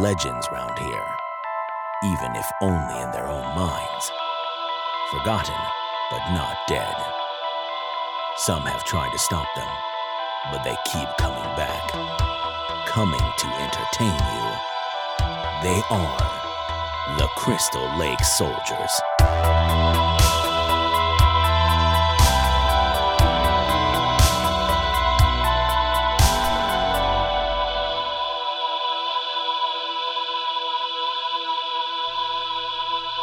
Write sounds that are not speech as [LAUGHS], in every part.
Legends round here, even if only in their own minds. Forgotten, but not dead. Some have tried to stop them, but they keep coming back. Coming to entertain you. They are the Crystal Lake Soldiers.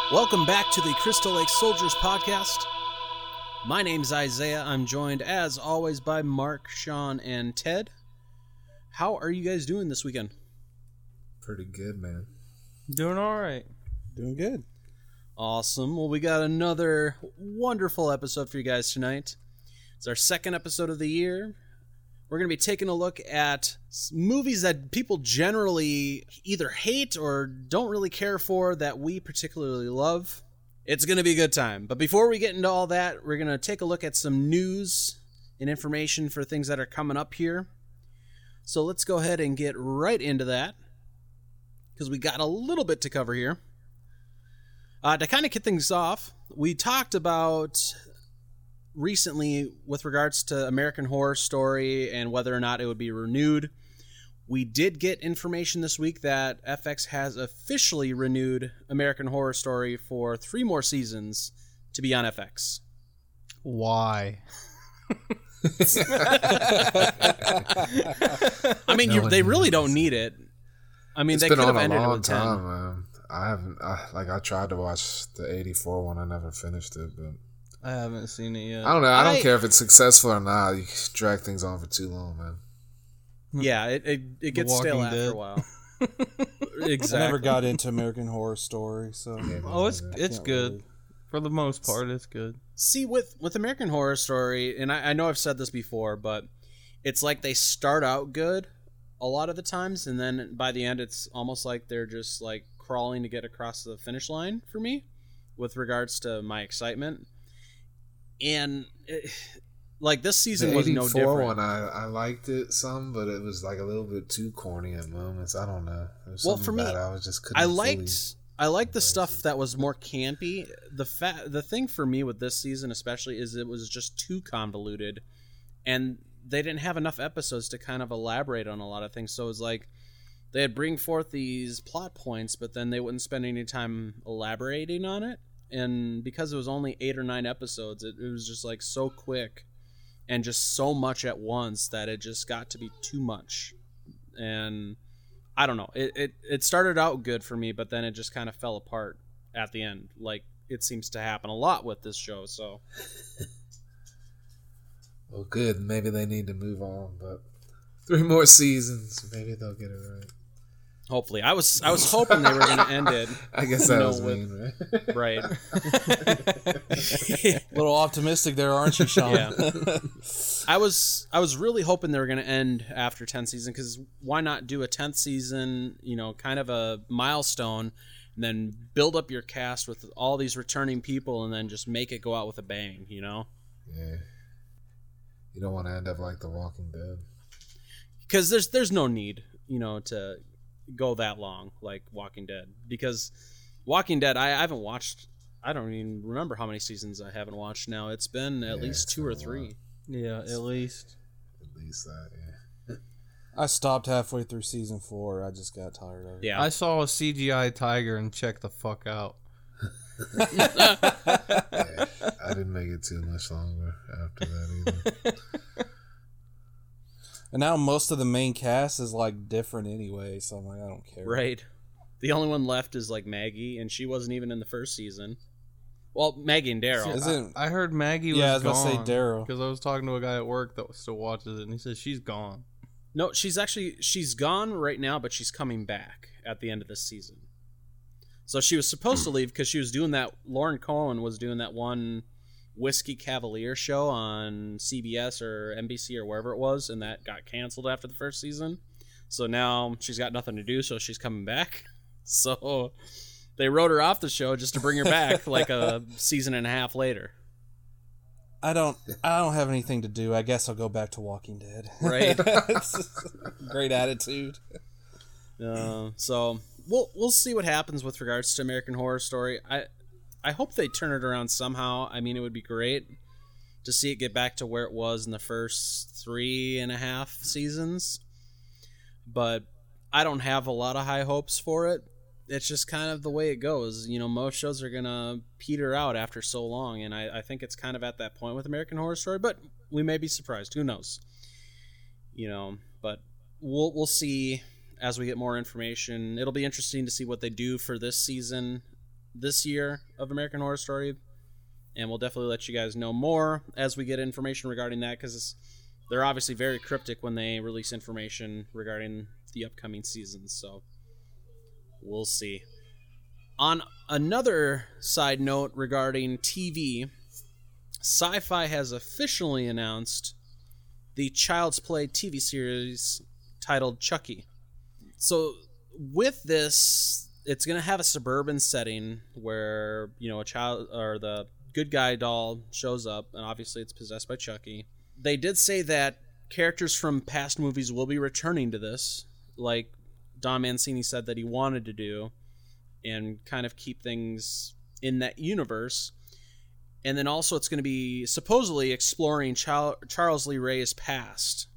Welcome back to the Crystal Lake Soldiers podcast. My name's Isaiah. I'm joined, as always, by Mark, Sean, and Ted. How are you guys doing this weekend? Pretty good, man. Doing all right. Doing good. Awesome. Well, we got another wonderful episode for you guys tonight. It's our second episode of the year. We're going to be taking a look at movies that people generally either hate or don't really care for that we particularly love. It's going to be a good time. But before we get into all that, we're going to take a look at some news and information for things that are coming up here. So let's go ahead and get right into that because we got a little bit to cover here. Uh, to kind of kick things off, we talked about recently with regards to American Horror Story and whether or not it would be renewed. We did get information this week that FX has officially renewed American Horror Story for three more seasons to be on FX. Why? I mean, No you, they really don't need it. I mean, it's they been could have on a ended it long with 10. time, man. I haven't, I, like, I tried to watch the 84 one. I never finished it, but I haven't seen it yet. I don't know. I don't I- care if it's successful or not. You drag things on for too long, man. Yeah, it, it, it gets stale Walking after Dead. a while. [LAUGHS] exactly. I exactly. never got into American Horror Story, so Yeah, Oh, it's it's good really- for the most part. It's good. see with with American Horror Story, and I, I know I've said this before, but it's like they start out good a lot of the times, and then by the end, it's almost like they're just like crawling to get across the finish line for me, with regards to my excitement. And it, like this season was no different. one, I, I liked it some, but it was like a little bit too corny at moments. I don't know. Well, for me, I was just couldn't I liked I liked the stuff it. that was more campy. The fa- the thing for me with this season especially is it was just too convoluted and they didn't have enough episodes to kind of elaborate on a lot of things. So it was like they'd bring forth these plot points but then they wouldn't spend any time elaborating on it. And because it was only 8 or 9 episodes, it, it was just like so quick and just so much at once that it just got to be too much. And I don't know. It, it it started out good for me, but then it just kind of fell apart at the end. Like it seems to happen a lot with this show. So Well, good. Maybe they need to move on, but three more seasons. Maybe they'll get it right. Hopefully, I was I was hoping they were going [LAUGHS] to end it I guess that No, was mean, right? right. [LAUGHS] a little optimistic there, aren't you, Sean? Yeah. I was I was really hoping they were going to end after 10 season because why not do a 10th season? You know, kind of a milestone, and then build up your cast with all these returning people, and then just make it go out with a bang. You know. yeah. You don't want to end up like The Walking Dead. because there's there's no need you know to go that long like walking dead because walking dead i, I haven't watched i don't even remember how many seasons i haven't watched now it's been at Yeah, least two or three while. Yeah, at least. At least that, yeah. I stopped halfway through season four. I just got tired of it. yeah I saw a CGI tiger and checked the fuck out. [LAUGHS] yeah. I didn't make it too much longer after that either. [LAUGHS] And now most of the main cast is like different anyway, so I'm like, I don't care. right the only one left is like maggie and she wasn't even in the first season well maggie and daryl Isn't I heard Maggie was Yeah, I was about to say gone. Daryl. Because I was talking to a guy at work that still watches it, and he says she's gone. no she's actually she's gone right now but she's coming back at the end of this season so she was supposed to leave because she was doing that lauren cohan was doing that one whiskey cavalier show on cbs or nbc or wherever it was and that got canceled after the first season so now she's got nothing to do so she's coming back [LAUGHS] so they wrote her off the show just to bring her back [LAUGHS] like a season and a half later I don't. I don't have anything to do. I guess I'll go back to Walking Dead. Right. [LAUGHS] Great attitude. Uh, so we'll we'll see what happens with regards to American Horror Story. I I hope they turn it around somehow. I mean, it would be great to see it get back to where it was in the first three and a half seasons. But I don't have a lot of high hopes for it. It's just kind of the way it goes. You know, most shows are gonna peter out after so long, and I, I think it's kind of at that point with American Horror Story. But we may be surprised. Who knows? You know, but we'll we'll see as we get more information. It'll be interesting to see what they do for this season, this year of American Horror Story, and we'll definitely let you guys know more as we get information regarding that because they're obviously very cryptic when they release information regarding the upcoming seasons. So we'll see. On another side note regarding TV, Syfy has officially announced the Child's Play TV series titled Chucky. So, with this, it's going to have a suburban setting where, you know, a child or the good guy doll shows up, and obviously it's possessed by Chucky. They did say that characters from past movies will be returning to this, like Don Mancini said that he wanted to do, and kind of keep things in that universe. And then also, it's going to be supposedly exploring Char- Charles Lee Ray's past,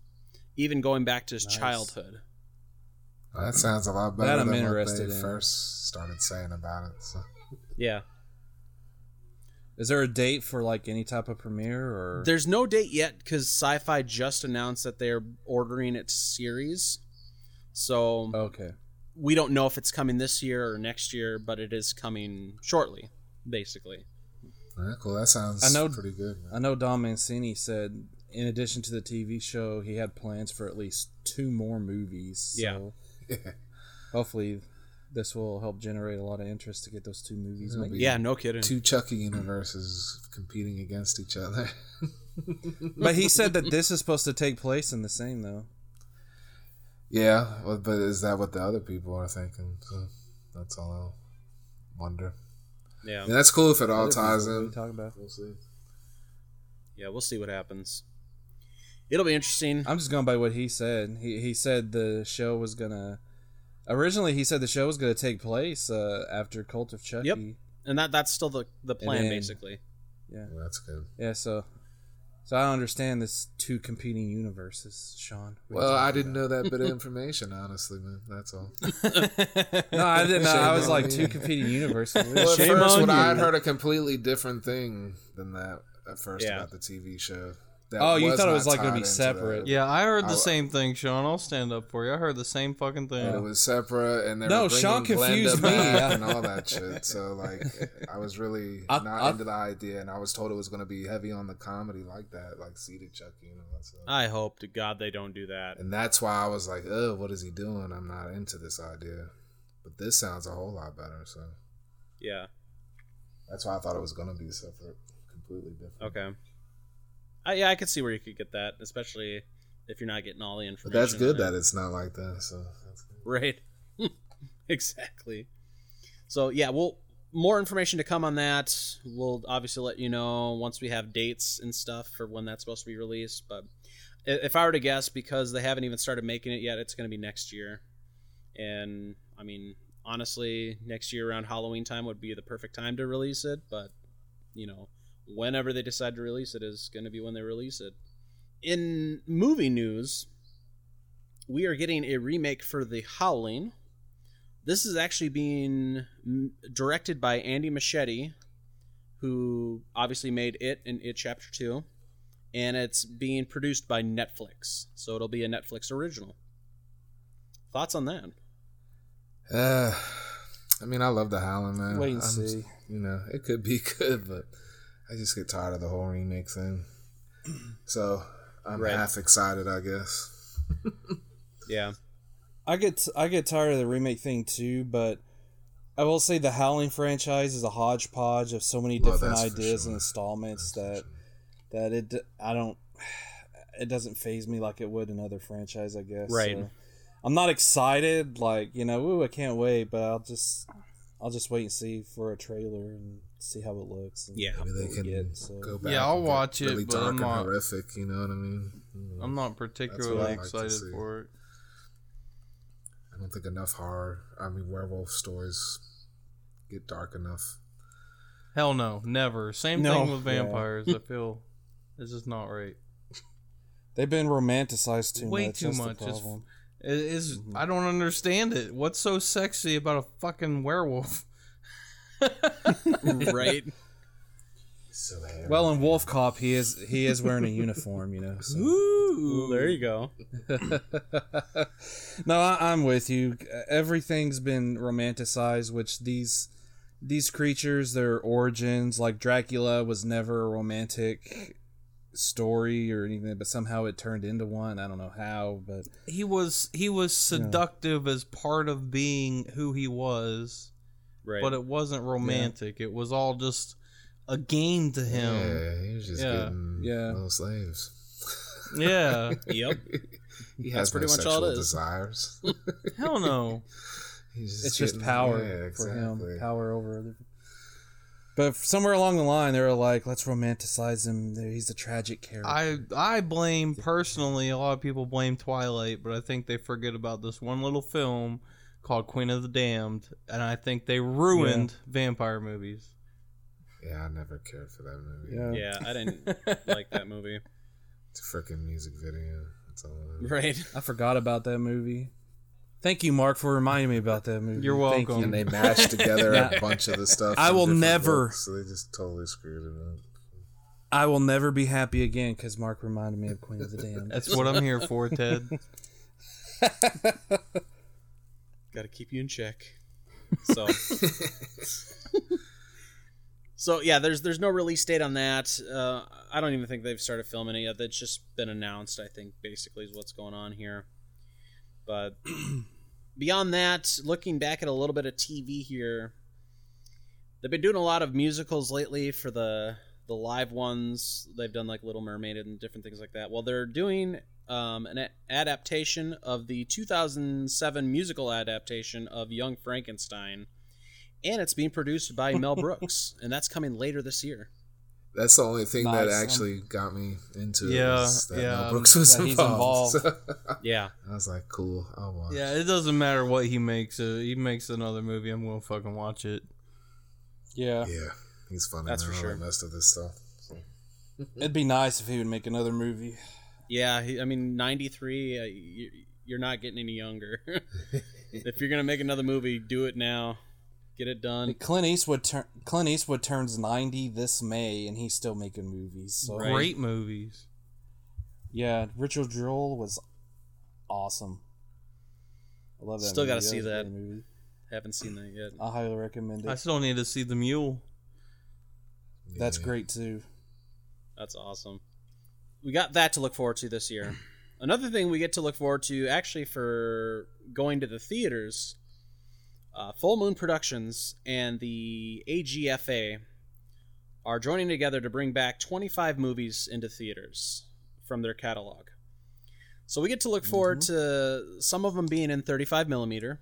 even going back to his Nice. childhood. That sounds a lot better That I'm than what interested they in. first started saying about it. So. Yeah. Is there a date for like any type of premiere or? There's no date yet because Syfy just announced that they're ordering its series. So okay. we don't know if it's coming this year or next year, but it is coming shortly, basically. Yeah, cool. That sounds I know- pretty good. I know Don Mancini said in addition to the TV show, he had plans for at least two more movies. Yeah. So [LAUGHS] hopefully, this will help generate a lot of interest to get those two movies made. Yeah, no kidding. Two Chucky universes competing against each other. [LAUGHS] But he said that this [LAUGHS] is supposed to take place in the same though. yeah, well, but is that what the other people are thinking? So that's all I'll wonder. Yeah. Yeah, that's cool if it all Other ties people, what are in. you talking about? We'll see. Yeah, we'll see what happens. It'll be interesting. I'm just going by what he said. He he said the show was gonna. Originally, he said the show was gonna take place uh, after Cult of Chucky. Yep. And that that's still the, the plan, then- basically. Yeah. Well, that's good. Yeah. So, so I don't understand this two competing universes, Sean. What are you Well, I didn't know that [LAUGHS] bit of information, honestly, man. That's all. [LAUGHS] No, I didn't know. I was like me. two competing universes. Well, at Shame first, on when I had heard a completely different thing than that at first Yeah. about the TV show. That Oh, you thought it was, like, gonna be separate. that. Yeah, I heard the I- same thing, Sean. I'll stand up for you. I heard the same fucking thing. And it was separate, and they No, Sean confused me. and all that shit. So like, I was really [LAUGHS] I- not I- into the idea, and I was told it was going to be heavy on the comedy like that, like Seed of Chucky and all that stuff. I hope to God they don't do that. and that's why I was like, "Oh, what is he doing? I'm not into this idea." But this sounds a whole lot better. So Yeah. that's why I thought it was going to be separate, completely different. Okay. Uh, yeah, I could see where you could get that, especially if you're not getting all the information. But that's good that it's not like that. So. Right. [LAUGHS] exactly. So yeah, we'll more information to come on that. We'll obviously let you know once we have dates and stuff for when that's supposed to be released. But if I were to guess, because they haven't even started making it yet, it's going to be next year. And I mean, honestly, next year around Halloween time would be the perfect time to release it. But you know, whenever they decide to release it is going to be when they release it. In movie news, we are getting a remake for The Howling. This is actually being directed by Andy Muschietti, who obviously made It and It Chapter 2. And it's being produced by Netflix. So it'll be a Netflix original. Thoughts on that? Uh, I mean, I love the Howling man. Wait and I'm- see. You know, it could be [LAUGHS] good, but I just get tired of the whole remake thing. [CLEARS THROAT] So I'm Right. half excited, I guess. [LAUGHS] Yeah. I get I get tired of the remake thing too, but I will say the Howling franchise is a hodgepodge of so many Well, different that's ideas sure. and installments That's that for that it I don't it doesn't faze me like it would another franchise, I guess. Right. So, I'm not excited, like you know, ooh, I can't wait, but I'll just I'll just wait and see for a trailer and see how it looks. And Yeah. Maybe they can get, so. go back. Yeah, I'll and get watch it, Really but dark I'm and not- horrific. You know what I mean? Mm. I'm not particularly like excited for it. I don't don't think enough horror. I mean, werewolf stories get dark enough. Hell no, never. Same No. thing with vampires. I [LAUGHS] feel it's just not right. They've been romanticized too Way much. too that's much. The It's- problem. It is. Mm-hmm. I don't understand it. What's so sexy about a fucking werewolf? [LAUGHS] right? So. Well, in Wolf Cop, he is he is wearing a uniform, you know. So. Ooh, there you go. [LAUGHS] no, I, I'm with you. Everything's been romanticized, which these these creatures, their origins, like Dracula, was never romantic story or anything, but somehow it turned into one. I don't know how, but He was he was seductive as part of being who he was, Right. but it wasn't romantic. It was all just a game to him. yeah, he was just Yeah. getting Yeah. little slaves. Yeah. [LAUGHS] yep. He That's has pretty no much all sexual it is. desires. Hell no. [LAUGHS] He's just it's just power yeah, for exactly. him, power over other. But somewhere along the line, they were like, "Let's romanticize him. He's a tragic character." I I blame personally. A lot of people blame Twilight, but I think they forget about this one little film called Queen of the Damned, and I think they ruined vampire movies. Yeah, I never cared for that movie. Yeah. Yeah, I didn't [LAUGHS] like that movie. It's a freaking music video. That's all it is. Right. I forgot about that movie. Thank you, Mark, for reminding me about that movie. You're Thank welcome. And they mashed [LAUGHS] together a bunch of the stuff. I will never- books, so they just totally screwed it up. I will never be happy again because Mark reminded me of Queen of the Damned. That's what I'm here for, Ted. [LAUGHS] Got to keep you in check. So. [LAUGHS] So yeah, there's there's no release date on that. Uh, I don't even think they've started filming it yet. That's just been announced. I think basically is what's going on here. But beyond that, looking back at a little bit of TV here, they've been doing a lot of musicals lately for the the live ones. They've done like Little Mermaid and different things like that. Well, they're doing um, an a- adaptation of the 2007 musical adaptation of Young Frankenstein, and it's being produced by Mel [LAUGHS] Brooks, and that's coming later this year. That's the only thing that Nice. actually got me into it. Yeah, was that yeah, Mel Brooks was that involved. involved. [LAUGHS] Yeah, I was like, cool, I'll watch. Yeah, it doesn't matter what he makes. Uh, he makes another movie. I'm gonna fucking watch it. yeah. Yeah, he's funny. That's man. for I sure. most of this stuff. So. It'd be nice if he would make another movie. yeah. He, I mean, 93. Uh, you, you're not getting any younger. [LAUGHS] if you're gonna make another movie, do it now. Get it done. Clint Eastwood tur- Clint Eastwood turns 90 this May and he's still making movies. So Right. Great movies. yeah, Richard Jewell was awesome. I love that. Still gotta see that. movie. Haven't seen that yet. I highly recommend it. I still need to see the mule. That's Yeah. great too. That's awesome. We got that to look forward to this year. [CLEARS THROAT] Another thing we get to look forward to, actually, for going to the theaters, uh, Full Moon Productions and the AGFA are joining together to bring back 25 movies into theaters from their catalog. So we get to look forward to some of them being in 35 millimeter.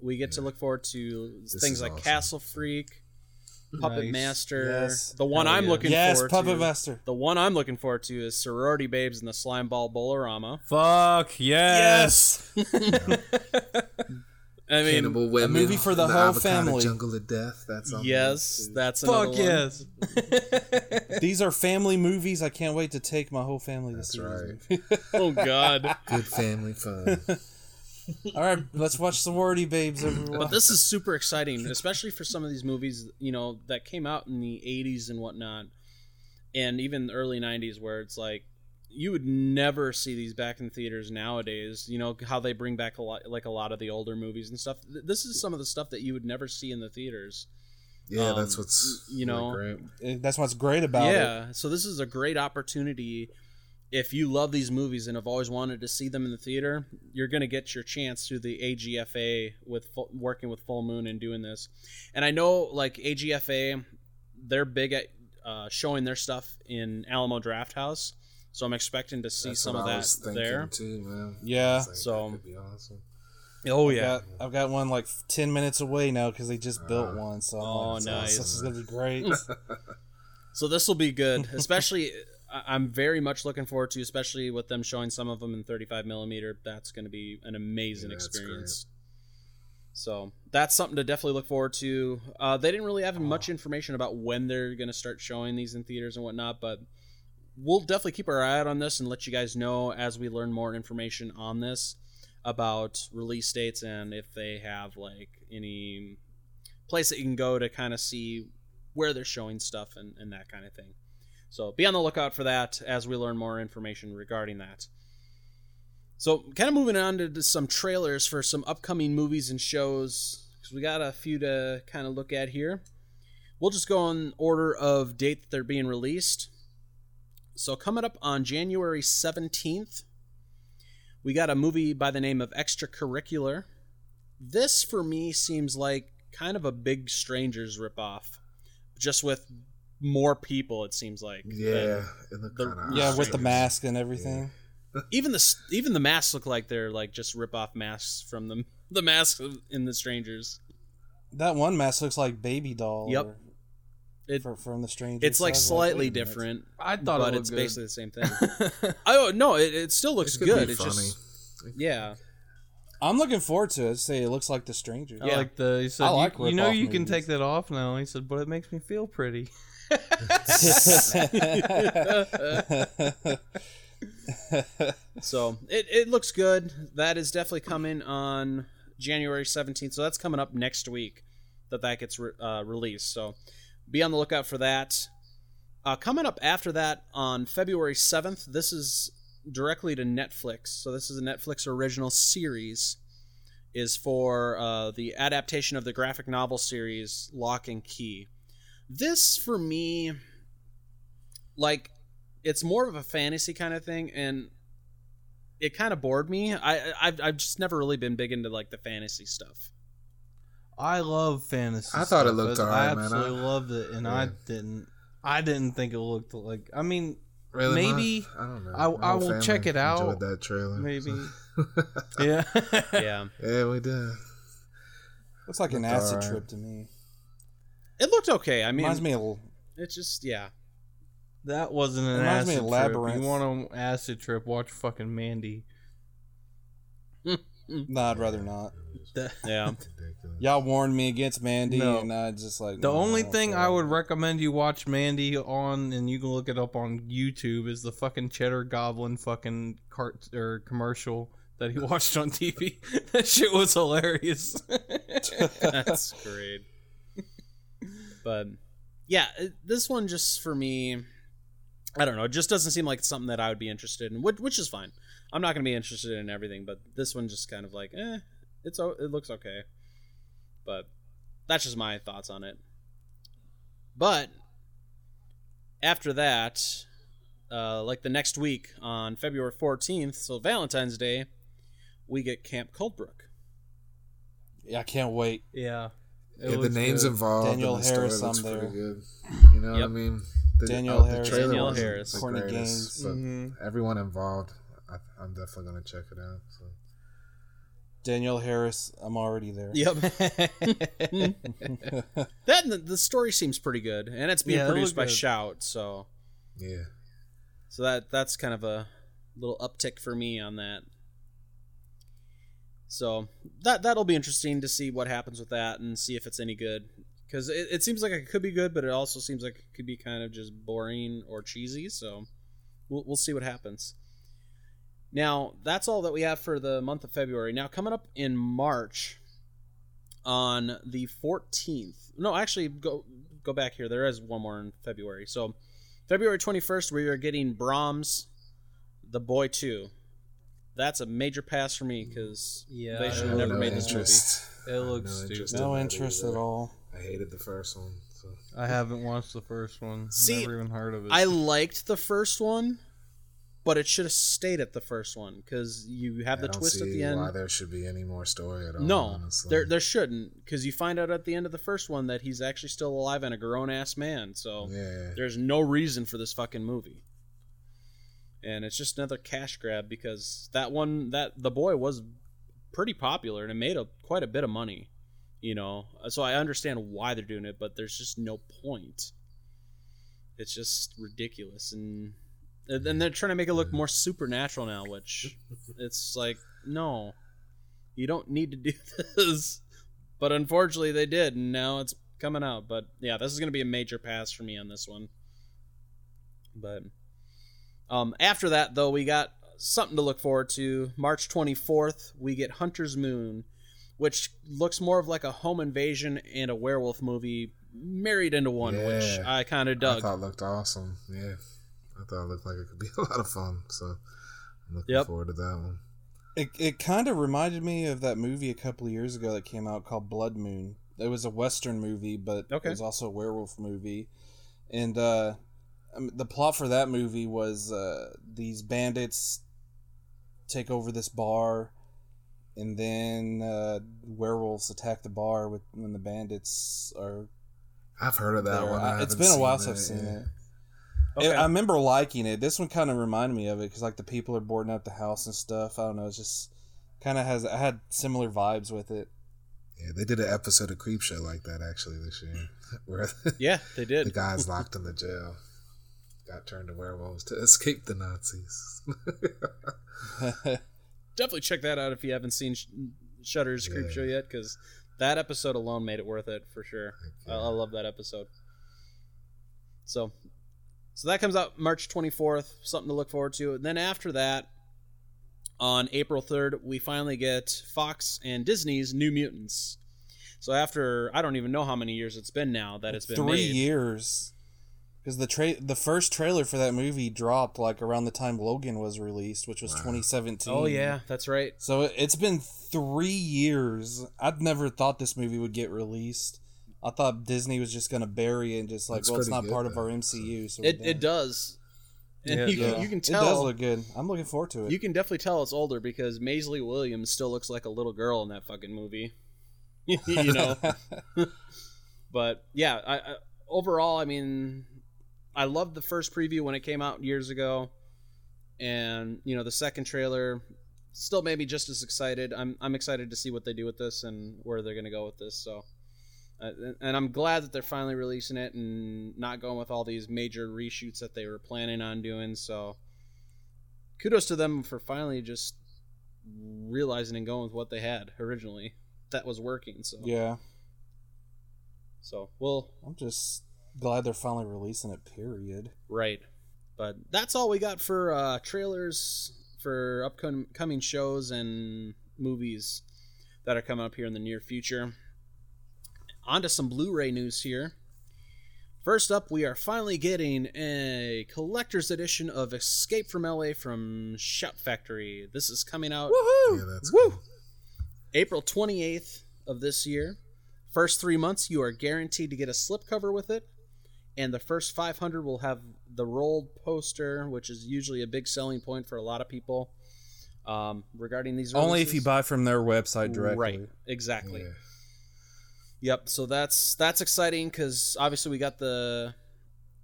We get to look forward to This things like awesome. Castle Freak, Puppet Nice. Master. Yes. The one Hell I'm yeah. looking yes, forward Puppet to. Master. The one I'm looking forward to is Sorority Babes and the Slime Ball Bowl-O-Rama. Fuck yes. [LAUGHS] [LAUGHS] I mean, Cannibal women, movie for the whole family. Jungle of Death. That's on yes, that's another Fuck one. yes. [LAUGHS] These are family movies. I can't wait to take my whole family to That's see these right. [LAUGHS] Oh God! Good family fun. [LAUGHS] All right, let's watch Sorority Babes. Everyone. but this is super exciting, especially for some of these movies, you know, that came out in the '80s and whatnot, and even the early '90s, where it's like you would never see these back in theaters nowadays. You know how they bring back a lot, like a lot of the older movies and stuff. This is some of the stuff that you would never see in the theaters. Yeah, Um, that's what's you know, really great. Uh, That's what's great about it. yeah so this is a great opportunity if you love these movies and have always wanted to see them in the theater you're going to get your chance through the agfa with fu- working with full moon and doing this and i know like agfa they're big at uh, showing their stuff in alamo draft house so i'm expecting to see That's some what of I that was thinking there too, man. Yeah. Like, So- that could be awesome. oh I've got, I've got one like 10 minutes away now because they just built Ah. one. So I'm Oh, like, nice. This is going to be great. [LAUGHS] [LAUGHS] So this will be good, especially. I- I'm very much looking forward to, especially with them showing some of them in 35 millimeter. That's going to be an amazing Yeah, that's experience. So that's something to definitely look forward to. Uh, they didn't really have much information about when they're going to start showing these in theaters and whatnot, but we'll definitely keep our eye out on this and let you guys know as we learn more information on this about release dates and if they have like any place that you can go to kind of see where they're showing stuff and, and that kind of thing. So be on the lookout for that as we learn more information regarding that. So, kind of moving on to, to some trailers for some upcoming movies and shows, because we got a few to kind of look at here. We'll just go in order of date that they're being released. So, coming up on January 17th, we got a movie by the name of Extracurricular. This, for me, seems like kind of a big Strangers ripoff, just with more people, it seems like. Yeah, it the- Yeah, with the mask and everything. [LAUGHS] even the even the masks look like they're like just rip off masks from the [LAUGHS] the masks in the strangers. That one mask looks like baby doll. Yep. or- It for, from the stranger. it's like So I was slightly wait a minute. different, I thought but it it's looked basically the same thing. [LAUGHS] oh no, it, it still looks It's good. be It's funny. just yeah, I'm looking forward to it. Say it looks like the stranger. I like the. He said, I like you, you know, rip-off you can take that off now. He said, but it makes me feel pretty. [LAUGHS] so it it looks good. That is definitely coming on January seventeenth. So that's coming up next week that that gets re- uh, released. So be on the lookout for that. Uh, coming up after that on February 7th, this is directly to Netflix. So this is a Netflix original series. Is for uh, the adaptation of the graphic novel series Locke and Key. This for me, like, it's more of a fantasy kind of thing, and it kind of bored me. I I've, I've just never really been big into like the fantasy stuff. I love fantasy. I thought it looked but I alright, man. absolutely I- loved it, and I didn't. I didn't think it looked like. I mean, Really, Maybe- man? I don't know. I- I will check it out. Enjoyed that trailer. Maybe. so- [LAUGHS] yeah, Yeah, [LAUGHS] yeah, we did. looks like an acid alright. trip to me. it looked okay. I mean, Reminds me of it's just yeah. That wasn't an Reminds me acid of trip. You want an acid trip? Watch fucking Mandy. No, I'd rather not. [LAUGHS] Yeah. [LAUGHS] Ridiculous. Y'all warned me against Mandy, No. and I just like The no, only don't thing. I would recommend you watch Mandy on, and you can look it up on YouTube, is the fucking Cheddar Goblin fucking cart or commercial that he [LAUGHS] watched on TV. that shit was hilarious. That's great. But yeah, this one just for me, I don't know. It just doesn't seem like something that I would be interested in, which, which is fine. I'm not going to be interested in everything, but this one just kind of like, eh, it's it looks okay. But that's just my thoughts on it. But after that, uh, like the next week on February 14th, so Valentine's Day, we get Camp Coldbrook. Yeah, I can't wait. yeah. It Yeah, the names good. involved. Danielle and the story Harris looks on there. good. You know what I mean? The, Danielle the Harris. trailer Danielle wasn't Harris. the Courtney greatest, Gaines. but Mhm. everyone involved, I, I'm definitely gonna check it out. So. Danielle Harris, I'm already there. Yep. [LAUGHS] That the, the story seems pretty good, and it's being Yeah, produced by good. Shout, so Yeah. so that that's kind of a little uptick for me on that. So that that'll be interesting to see what happens with that and see if it's any good because it, it seems like it could be good, but it also seems like it could be kind of just boring or cheesy. So we'll we'll see what happens. Now that's all that we have for the month of February. Now coming up in March, on the 14th. No, actually, go go back here. There is one more in February. So, February 21st, we are getting Brahms, The Boy 2. That's a major pass for me because Yeah, they should have have never no made this interest. It looks no stupid. interest No interest at all. I hated the first one. So. I haven't watched the first one. See, Never even heard of it. I liked the first one, but it should have stayed at the first one because you have I the twist at the end. Why there should be any more story at all? No, honestly. there there shouldn't because you find out at the end of the first one that he's actually still alive and a grown ass man. So Yeah. there's no reason for this fucking movie. And it's just another cash grab because that one that the boy was pretty popular and it made a quite a bit of money, you know. So I understand why they're doing it, but there's just no point. It's just ridiculous and and they're trying to make it look more supernatural now, which [LAUGHS] it's like no. You don't need to do [LAUGHS] this. but unfortunately they did, and now it's coming out. But yeah, this is gonna be a major pass for me on this one. But um, after that, though, we got something to look forward to. March 24th, we get Hunter's Moon, which looks more of like a home invasion and a werewolf movie married into one, which I kind of I dug. thought it looked awesome. Yeah, I thought it looked like it could be a [LAUGHS] lot of fun. So I'm looking Yep. forward to that one. It it kind of reminded me of that movie a couple of years ago that came out called Blood Moon. It was a western movie, but Okay. it was also a werewolf movie. And uh, um, the plot for that movie was uh, these bandits take over this bar, and then uh, werewolves attack the bar with when the bandits are. I've heard of that there. one. I- I it's haven't been a while that, since I've seen yeah. it. Okay. I remember liking it. This one kind of reminded me of it because like the people are boarding up the house and stuff. I don't know. It's just kind of has. I had similar vibes with it. Yeah, they did an episode of Creep Show like that actually this year, [LAUGHS] where [LAUGHS] yeah, they did. the guys locked in the jail got turned to werewolves to escape the Nazis. [LAUGHS] Definitely check that out if you haven't seen Sh- Shudder's Creep Yeah. Show yet, because that episode alone made it worth it for sure. I, I love that episode. So, so that comes out March 24th. Something to look forward to. And then after that, on April 3rd, we finally get Fox and Disney's New Mutants. So after I don't even know how many years it's been now that it's been three made. years. Because the tra- the first trailer for that movie dropped like around the time Logan was released, which was Wow. 2017. Oh yeah, that's right. So it- it's been three years. I'd never thought this movie would get released. I thought Disney was just gonna bury it and just like, Looks well, it's not good, part of our MCU. So It it does. And Yeah, you, it can, does. you can It does look good. I'm looking forward to it. You can definitely tell it's older because Maisie Williams still looks like a little girl in that fucking movie. [LAUGHS] you know. [LAUGHS] but yeah, I, I, overall, I mean, I loved the first preview when it came out years ago, and you know the second trailer still made me just as excited. I'm I'm excited to see what they do with this and where they're gonna go with this. So. Uh, and I'm glad that they're finally releasing it and not going with all these major reshoots that they were planning on doing. So, kudos to them for finally just realizing and going with what they had originally that was working. So, yeah, so well, I'm just glad they're finally releasing it. Period. right. But that's all we got for uh, trailers for upcoming coming shows and movies that are coming up here in the near future. On to some Blu-ray news here. First up, we are finally getting a collector's edition of Escape from LA from Shout Factory. This is coming out yeah, that's Woo! cool. April 28th of this year. First three months, you are guaranteed to get a slipcover with it. And the first 500 will have the rolled poster, which is usually a big selling point for a lot of people um, regarding these Only if you buy from their website directly. Right, exactly. Yeah. Yep. So that's that's exciting because obviously we got the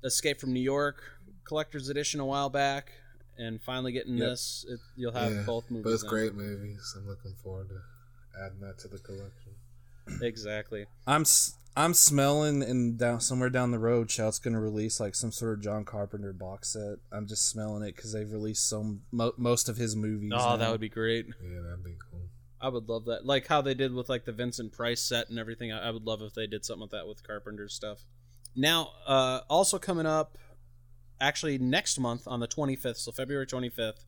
Escape from New York collector's edition a while back, and finally getting Yep. this, it, you'll have Yeah, both movies. Both then. great movies. I'm looking forward to adding that to the collection. Exactly. I'm s- I'm smelling and down somewhere down the road, Shout's gonna release like some sort of John Carpenter box set. I'm just smelling it because they've released some mo- most of his movies. Oh, that would be great. Yeah, that'd be cool. I would love that. Like how they did with like the Vincent Price set and everything. I, I would love if they did something with that with Carpenter's stuff. Now, uh, also coming up, actually next month on the 25th, so February 25th,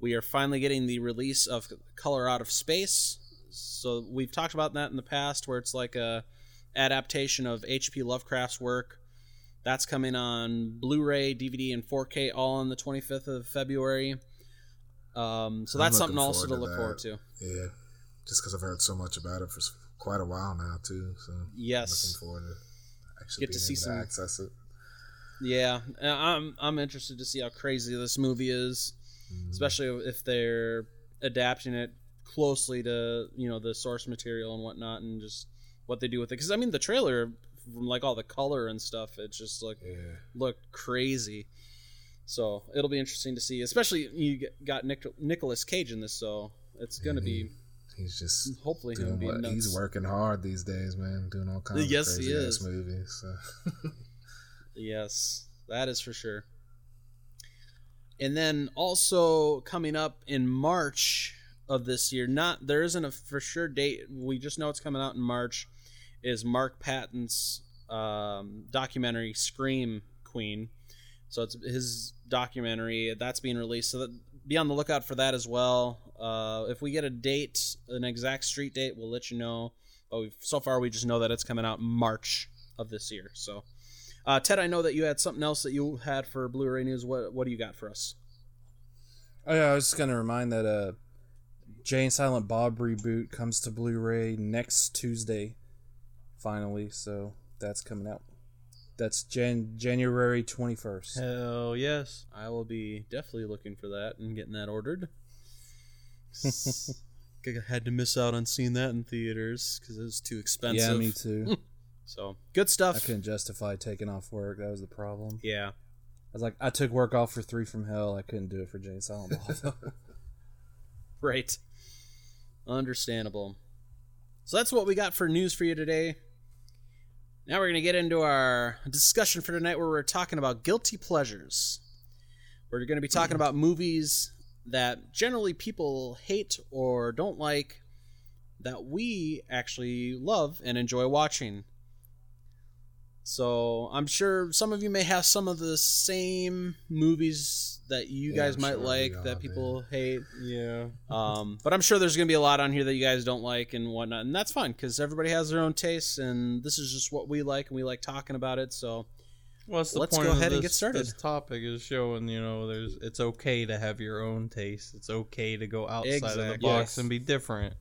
we are finally getting the release of Color Out of Space. So we've talked about that in the past, where it's like a adaptation of H.P. Lovecraft's work. That's coming on Blu-ray, DVD, and 4K all on the 25th of February. Um, so I'm that's something also to look that. forward to. Yeah, just because I've heard so much about it for quite a while now too. So I'm Yes. looking forward to actually Get to see some- to access it. Yeah, I'm I'm interested to see how crazy this movie is, especially if they're adapting it closely to you know the source material and whatnot, and just what they do with it. Because I mean, the trailer, from like all the color and stuff, it just like Yeah, looked crazy. So it'll be interesting to see, especially you got Nic- Nicolas Cage in this, so it's gonna be he's just hopefully doing what nuts. he's working hard these days, man. Doing all kinds Yes, of crazy ass movies. So. [LAUGHS] Yes, that is for sure. And then also coming up in March of this year. Not there isn't a for sure date. We just know it's coming out in March. Is Mark Patton's um, documentary Scream Queen? So it's his documentary that's being released. So that, be on the lookout for that as well. Uh, if we get a date, an exact street date, we'll let you know. But so far, we just know that it's coming out March of this year. So, uh, Ted, I know that you had something else that you had for Blu-ray news. What what do you got for us? Oh yeah, I was just gonna remind that uh, Jay and Silent Bob reboot comes to Blu-ray next Tuesday, finally. So that's coming out. That's Jan January twenty first. Hell yes. I will be definitely looking for that and getting that ordered. [LAUGHS] I had to miss out on seeing that in theaters because it was too expensive. Yeah, me too. [LAUGHS] So good stuff. I couldn't justify taking off work. That was the problem. Yeah. I was like, I took work off for Three from Hell. I couldn't do it for Jay and Silent Bob. Right. Understandable. So that's what we got for news for you today. Now we're going to get into our discussion for tonight where we're talking about guilty pleasures. We're going to be talking about movies that generally people hate or don't like that we actually love and enjoy watching. So I'm sure some of you may have some of the same movies that you Yeah, guys I'm might sure like that do. people hate. Yeah. Um, but I'm sure there's going to be a lot on here that you guys don't like and whatnot, and that's fine because everybody has their own tastes, and this is just what we like, and we like talking about it. So What's the Let's point go ahead this, and get started. This topic is showing you know there's it's okay to have your own taste. It's okay to go outside of the box Yes. and be different.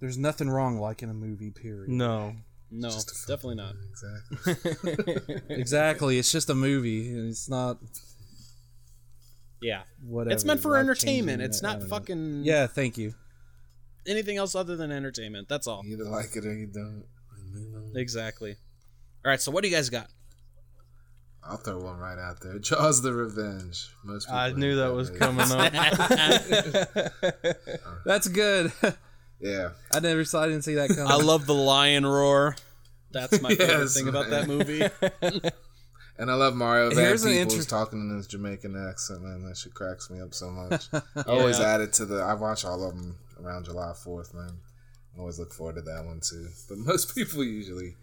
There's nothing wrong liking a movie. Period. No. No, Just a fucking definitely not. movie, Exactly. [LAUGHS] [LAUGHS] Exactly. It's just a movie. It's not Yeah, whatever. it's meant for life-changing, entertainment. It's not don't fucking Yeah. Thank you. anything else other than entertainment. That's all. You either like it or you don't. Exactly. All right, so what do you guys got? I'll throw one right out there. Jaws: The Revenge. Most people I knew that was coming up. [LAUGHS] That's good. Yeah, I never saw. I didn't see that coming. I love the lion roar. That's my favorite Yes, thing about that movie. [LAUGHS] and I love Mario Van Here's an Peebles inter- talking in his Jamaican accent. Man, that shit cracks me up so much. [LAUGHS] I always add it to the. I watch all of them around July Fourth. Man, I always look forward to that one too. But most [LAUGHS] people usually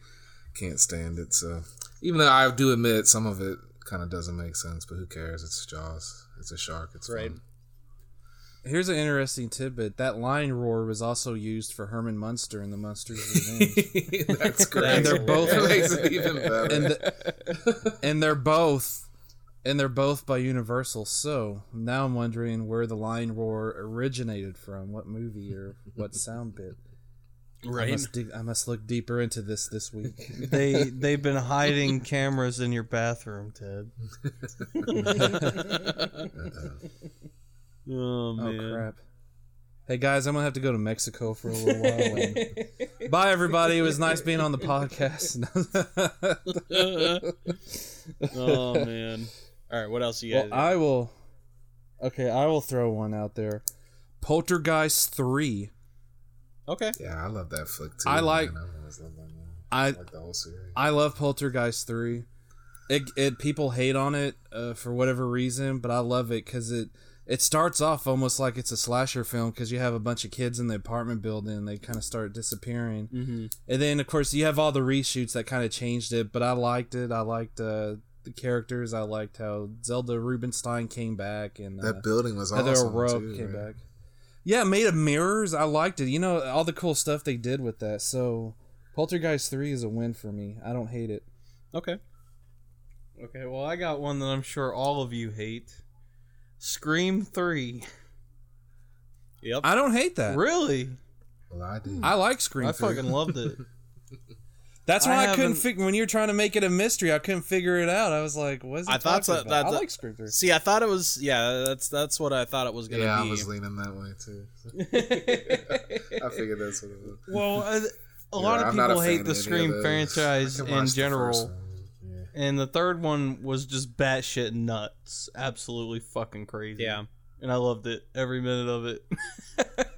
can't stand it. So even though I do admit some of it kind of doesn't make sense, but who cares? It's Jaws. It's a shark. It's Right. fun. Here's an interesting tidbit. That lion roar was also used for Herman Munster in the Munsters Revenge. [LAUGHS] That's great. And they're both- that makes it even [LAUGHS] better. and the, and they're both and they're both by Universal. So now I'm wondering where the lion roar originated from, what movie or what sound bit. I right. must, dig- I must look deeper into this this week. they they've been hiding cameras in your bathroom, Ted. [LAUGHS] Oh man. Oh crap! Hey guys, I'm gonna have to go to Mexico for a little while. and- [LAUGHS] Bye everybody. It was nice being on the podcast. [LAUGHS] oh man. All right, what else you well. I will. Okay, I will throw one out there. Poltergeist three. okay. yeah, I love that flick too. I like- Man. I always love that movie. I I like the whole series. I love Poltergeist three. It, it people hate on it uh, for whatever reason, but I love it because it it starts off almost like it's a slasher film because you have a bunch of kids in the apartment building and they kind of start disappearing, Mm-hmm. and then of course you have all the reshoots that kind of changed it. But I liked it. I liked uh, the characters. I liked how Zelda Rubinstein came back and uh, That building was Heather awesome O'Rourke too. came right? back. Yeah, made of mirrors. I liked it. You know all the cool stuff they did with that. So Poltergeist three is a win for me. I don't hate it. Okay. Okay, well I got one that I'm sure all of you hate. Scream three. Yep. I don't hate that. Really? Well, I do. I like Scream. I 3. fucking loved it. [LAUGHS] That's why I I, couldn't haven't- figure when you were trying to make it a mystery. I couldn't figure it out. I was like, "What is he I thought talking so- about? that- I that- like Scream 3. See, I thought it was yeah. That's that's what I thought it was gonna yeah, be. I was leaning that way too. [LAUGHS] I figured that's what it was. well, uh, a Yeah, [LAUGHS] lot of I'm not people fan hate of the any of Scream those. franchise I can in watch the general. first one. Yeah. And the third one was just batshit nuts. Absolutely fucking crazy. Yeah. And I loved it. Every minute of it.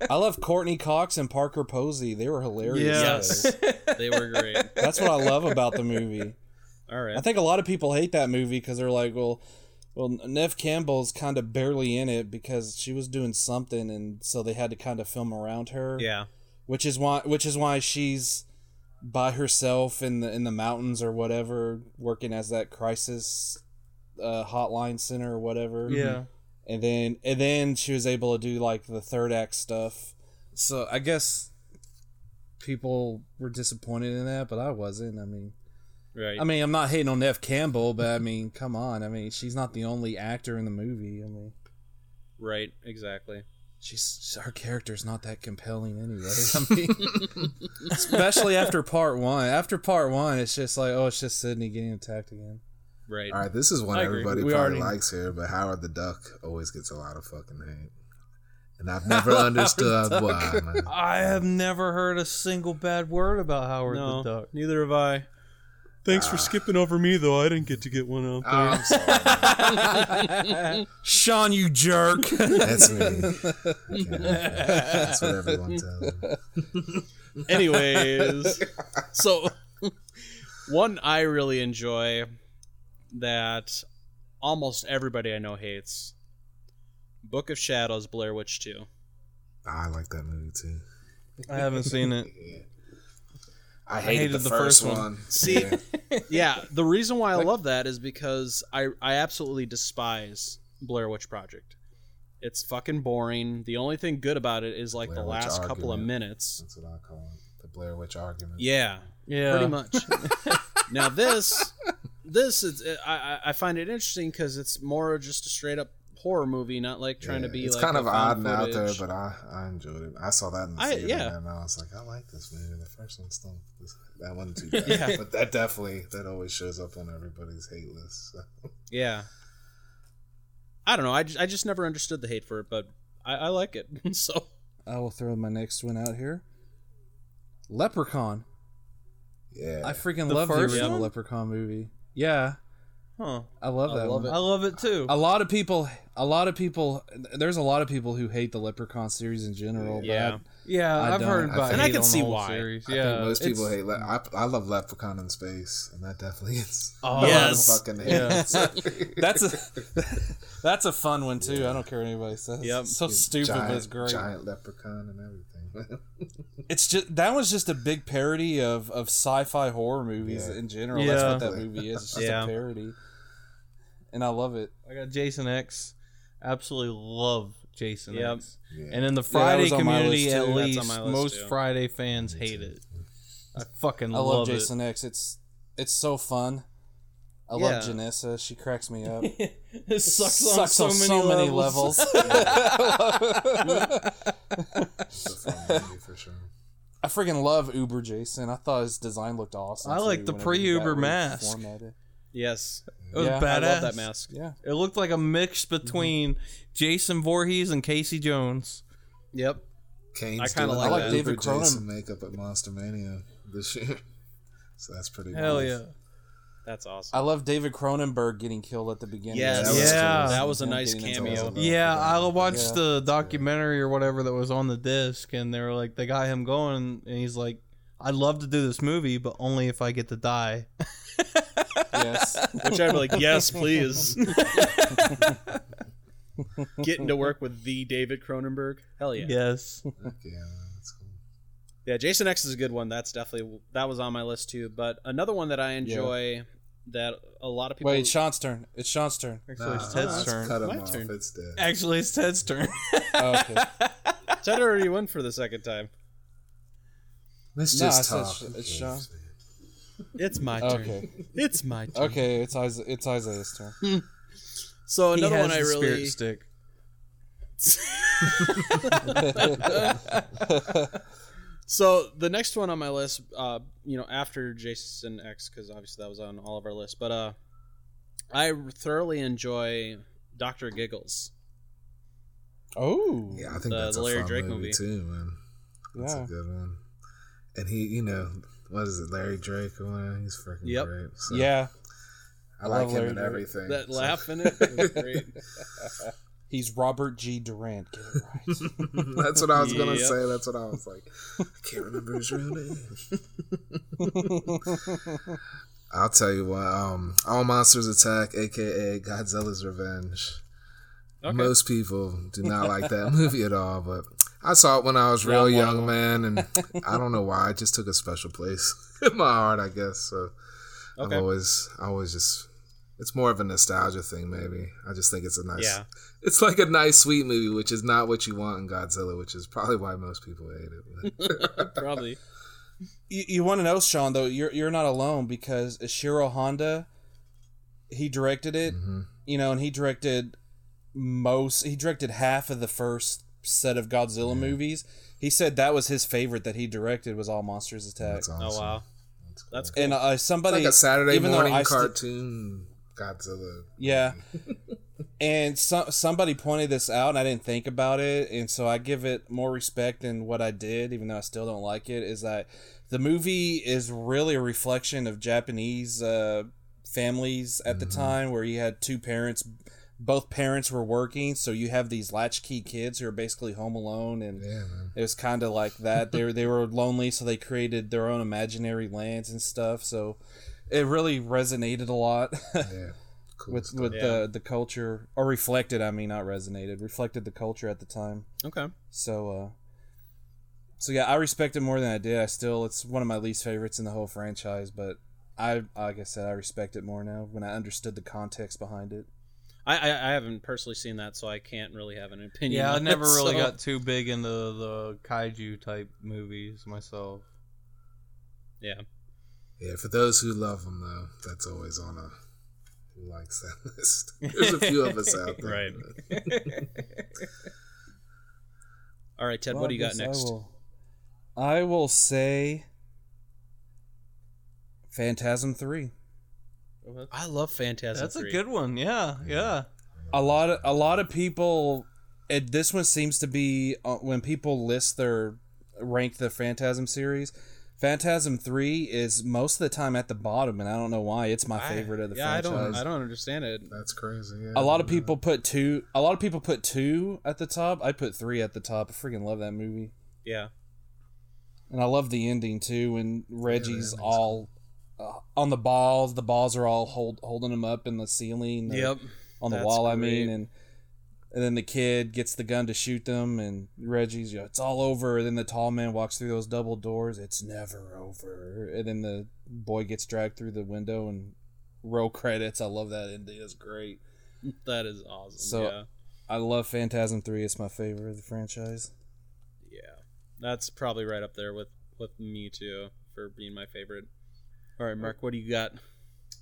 [LAUGHS] I love Courteney Cox and Parker Posey. They were hilarious. Yes. guys. they were great. [LAUGHS] That's what I love about the movie. All right. I think a lot of people hate that movie because they're like, well, Well, Neve Campbell's kind of barely in it because she was doing something, and so they had to kind of film around her. Yeah. which is why which is why she's by herself in the in the mountains or whatever, working as that crisis uh, hotline center or whatever. Yeah. and then and then she was able to do like the third act stuff. So I guess people were disappointed in that, but I wasn't. I mean, Right. I mean, I'm not hating on Neve Campbell, but I mean, come on. I mean, she's not the only actor in the movie. I mean, right. Exactly. She's her character's not that compelling anyway. [LAUGHS] I mean, especially after part one. After part one, it's just like, oh, it's just Sydney getting attacked again. Right. All right, this is one I agree. everybody We probably already- likes here, but Howard the Duck always gets a lot of fucking hate, and I've [LAUGHS] never understood why. Man. I have never heard a single bad word about Howard No, the Duck. neither have I. Thanks for skipping over me, though. I didn't get to get one out Oh, I'm sorry. [LAUGHS] Sean, you jerk. That's me. Okay. [LAUGHS] That's what everyone tells me. Anyways, [LAUGHS] so one I really enjoy that almost everybody I know hates Book of Shadows, Blair Witch 2. I like that movie too. I haven't seen it. I hated, hated the, the first, first one. one. [LAUGHS] See, Yeah. yeah, the reason why I love that is because I I absolutely despise Blair Witch Project. It's fucking boring. The only thing good about it is like Blair the Witch last couple of minutes. That's what I call it. The Blair Witch argument. Yeah, Yeah. pretty much. [LAUGHS] now this, this is I I- I find it interesting because it's more just a straight up horror movie, not like trying to be. It's like kind of odd found and out there, but I, I enjoyed it. I saw that in the I- theater, yeah. and I was like, I like this movie. The first one's still this, that one too [LAUGHS] bad, Yeah. but that definitely that always shows up on everybody's hate list. So. yeah. I don't know. I just, I just never understood the hate for it, but I, I like it. [LAUGHS] so I will throw my next one out here. Leprechaun. Yeah, I freaking The love the first original one? Leprechaun movie. Yeah, Huh. I love I that love one. it. I love it too. A lot of people, a lot of people. There's a lot of people who hate the Leprechaun series in general. Yeah. but Yeah, I I've heard I about And I can see why. Series. I Yeah, think most people it's- hate. Le- I, I love Leprechaun in space, and that definitely is. [LAUGHS] Oh, Yes. fucking Yeah. hate. [LAUGHS] that's a [LAUGHS] that's a fun one too. I don't care what anybody says. Yep. It's so stupid, giant, but it's great. Giant leprechaun and everything. It's just that was just a big parody of of sci-fi horror movies Yeah. in general. That's what that movie is. It's just Yeah. a parody, and I love it. I got Jason X. Absolutely love Jason Yep. X. Yeah. And in the Friday was on my community, at too. Least, on my list, most too. Friday fans hate it. I fucking I love, love it. Jason X. It's it's so fun. I Yeah. love Janessa. She cracks me up. [LAUGHS] it sucks, Sucks on so many levels. It's a fun movie for sure. I freaking love Uber Jason. I thought his design looked awesome. I like the pre-Uber mask. reformatted. Yes, It was Yeah, I badass. I love that mask. Yeah. It looked like a mix between Jason Voorhees and Casey Jones. Yep. Kane's I kinda doing like. David Uber Jason Cronin. makeup at Monster Mania this year, [LAUGHS] so that's pretty. Hell nice. yeah. That's awesome. I love David Cronenberg getting killed at the beginning. Yes. That was Yeah. cool. That was a nice cameo. Yeah, I forgot. watched Yeah. the documentary or whatever that was on the disc, and they were like, they got him going, and he's like, I'd love to do this movie, but only if I get to die. [LAUGHS] Yes. Which I'd be like, yes, please. Getting to work with the David Cronenberg. Hell yeah. Yes. Heck yeah, that's cool. Yeah, Jason X is a good one. That's definitely that was on my list too. But another one that I enjoy that a lot of people Wait, Sean's turn. It's Sean's turn. Actually, it's Ted's let's turn. Cut him My off. turn. It's dead. Actually, it's Ted's turn. [LAUGHS] Oh, okay. Ted already won for the second time. Let's No, just I talk. sh- Who it's Sean. Man? It's my turn. Okay. It's my turn. Okay, it's Isa- it's Isaiah's turn. [LAUGHS] So He another has one I really spirit stick. [LAUGHS] So the next one on my list, uh, you know, after Jason X, because obviously that was on all of our lists, but uh, I thoroughly enjoy Doctor Giggles. Oh. Yeah, I think The- that's the a Larry fun Drake movie, movie. too, man. That's Yeah. a good one. And he, you know, what is it, Larry Drake? whatever? He's freaking Yep. great. So Yeah. I like love him Larry in everything. That so- laugh in it was [LAUGHS] great. He's Robert G. Durant. Get it right. [LAUGHS] That's what I was gonna Yep. say. That's what I was like. I can't remember his real name. [LAUGHS] I'll tell you what. Um, All Monsters Attack, aka Godzilla's Revenge. Okay. Most people do not like that [LAUGHS] movie at all, but I saw it when I was real Yeah, I'm young, man, and [LAUGHS] I don't know why. It just took a special place [LAUGHS] in my heart, I guess. So Okay. I've always, I always just, it's more of a nostalgia thing, maybe. I just think it's a nice, Yeah. it's like a nice, sweet movie, which is not what you want in Godzilla, which is probably why most people hate it. Probably. You, you want to know, Sean? Though you're you're not alone because Ishiro Honda, he directed it. Mm-hmm. You know, and he directed most. He directed half of the first set of Godzilla movies. He said that was his favorite that he directed was All Monsters Attack. That's awesome. Oh wow. That's cool. That's cool. Mm-hmm. And uh, It's somebody like a Saturday even morning I sti- cartoon Godzilla. Yeah. [LAUGHS] and so, somebody pointed this out, and I didn't think about it, and so I give it more respect than what I did, even though I still don't like it. Is that the movie is really a reflection of Japanese uh, families at the time, where you had two parents, both parents were working, so you have these latchkey kids who are basically home alone, and Yeah, it was kind of like that. They were, they were lonely, so they created their own imaginary lands and stuff. So it really resonated a lot. [LAUGHS] Yeah. Cool with stuff. with Yeah. the the culture or reflected i mean not resonated reflected the culture at the time Okay. so uh so yeah i respect it more than i did i still it's one of my least favorites in the whole franchise but i like i said i respect it more now when i understood the context behind it I, I I haven't personally seen that, so I can't really have an opinion. Yeah, I never it, really so- got too big into the kaiju type movies myself. Yeah. Yeah, for those who love them, though, that's always on a who likes that [LAUGHS] list. There's a few of us out there. Right. [LAUGHS] [LAUGHS] All right, Ted. Well, what do you got next? I will, I will say phantasm 3 I love Phantasm. That's a good one. Yeah, yeah. a lot of a lot of people it, this one seems to be uh, when people list their rank the phantasm series phantasm 3 is most of the time at the bottom and i don't know why it's my I- favorite of the yeah, I franchise don't. I don't understand it. That's crazy. Yeah, a lot of I know. people put two a lot of people put two at the top i put three at the top i freaking love that movie Yeah. and i love the ending too when reggie's ending's all uh, on the balls the balls are all hold, holding him up in the ceiling Yep. on the That's wall. I mean, and and then the kid gets the gun to shoot them, and Reggie's, you know, it's all over. And then the tall man walks through those double doors. It's never over. And then the boy gets dragged through the window, and roll credits. I love that ending. It's great. That is awesome. So- yeah. I love Phantasm Three. It's my favorite of the franchise. Yeah. That's probably right up there with with me too for being my favorite. All right, Mark. What do you got?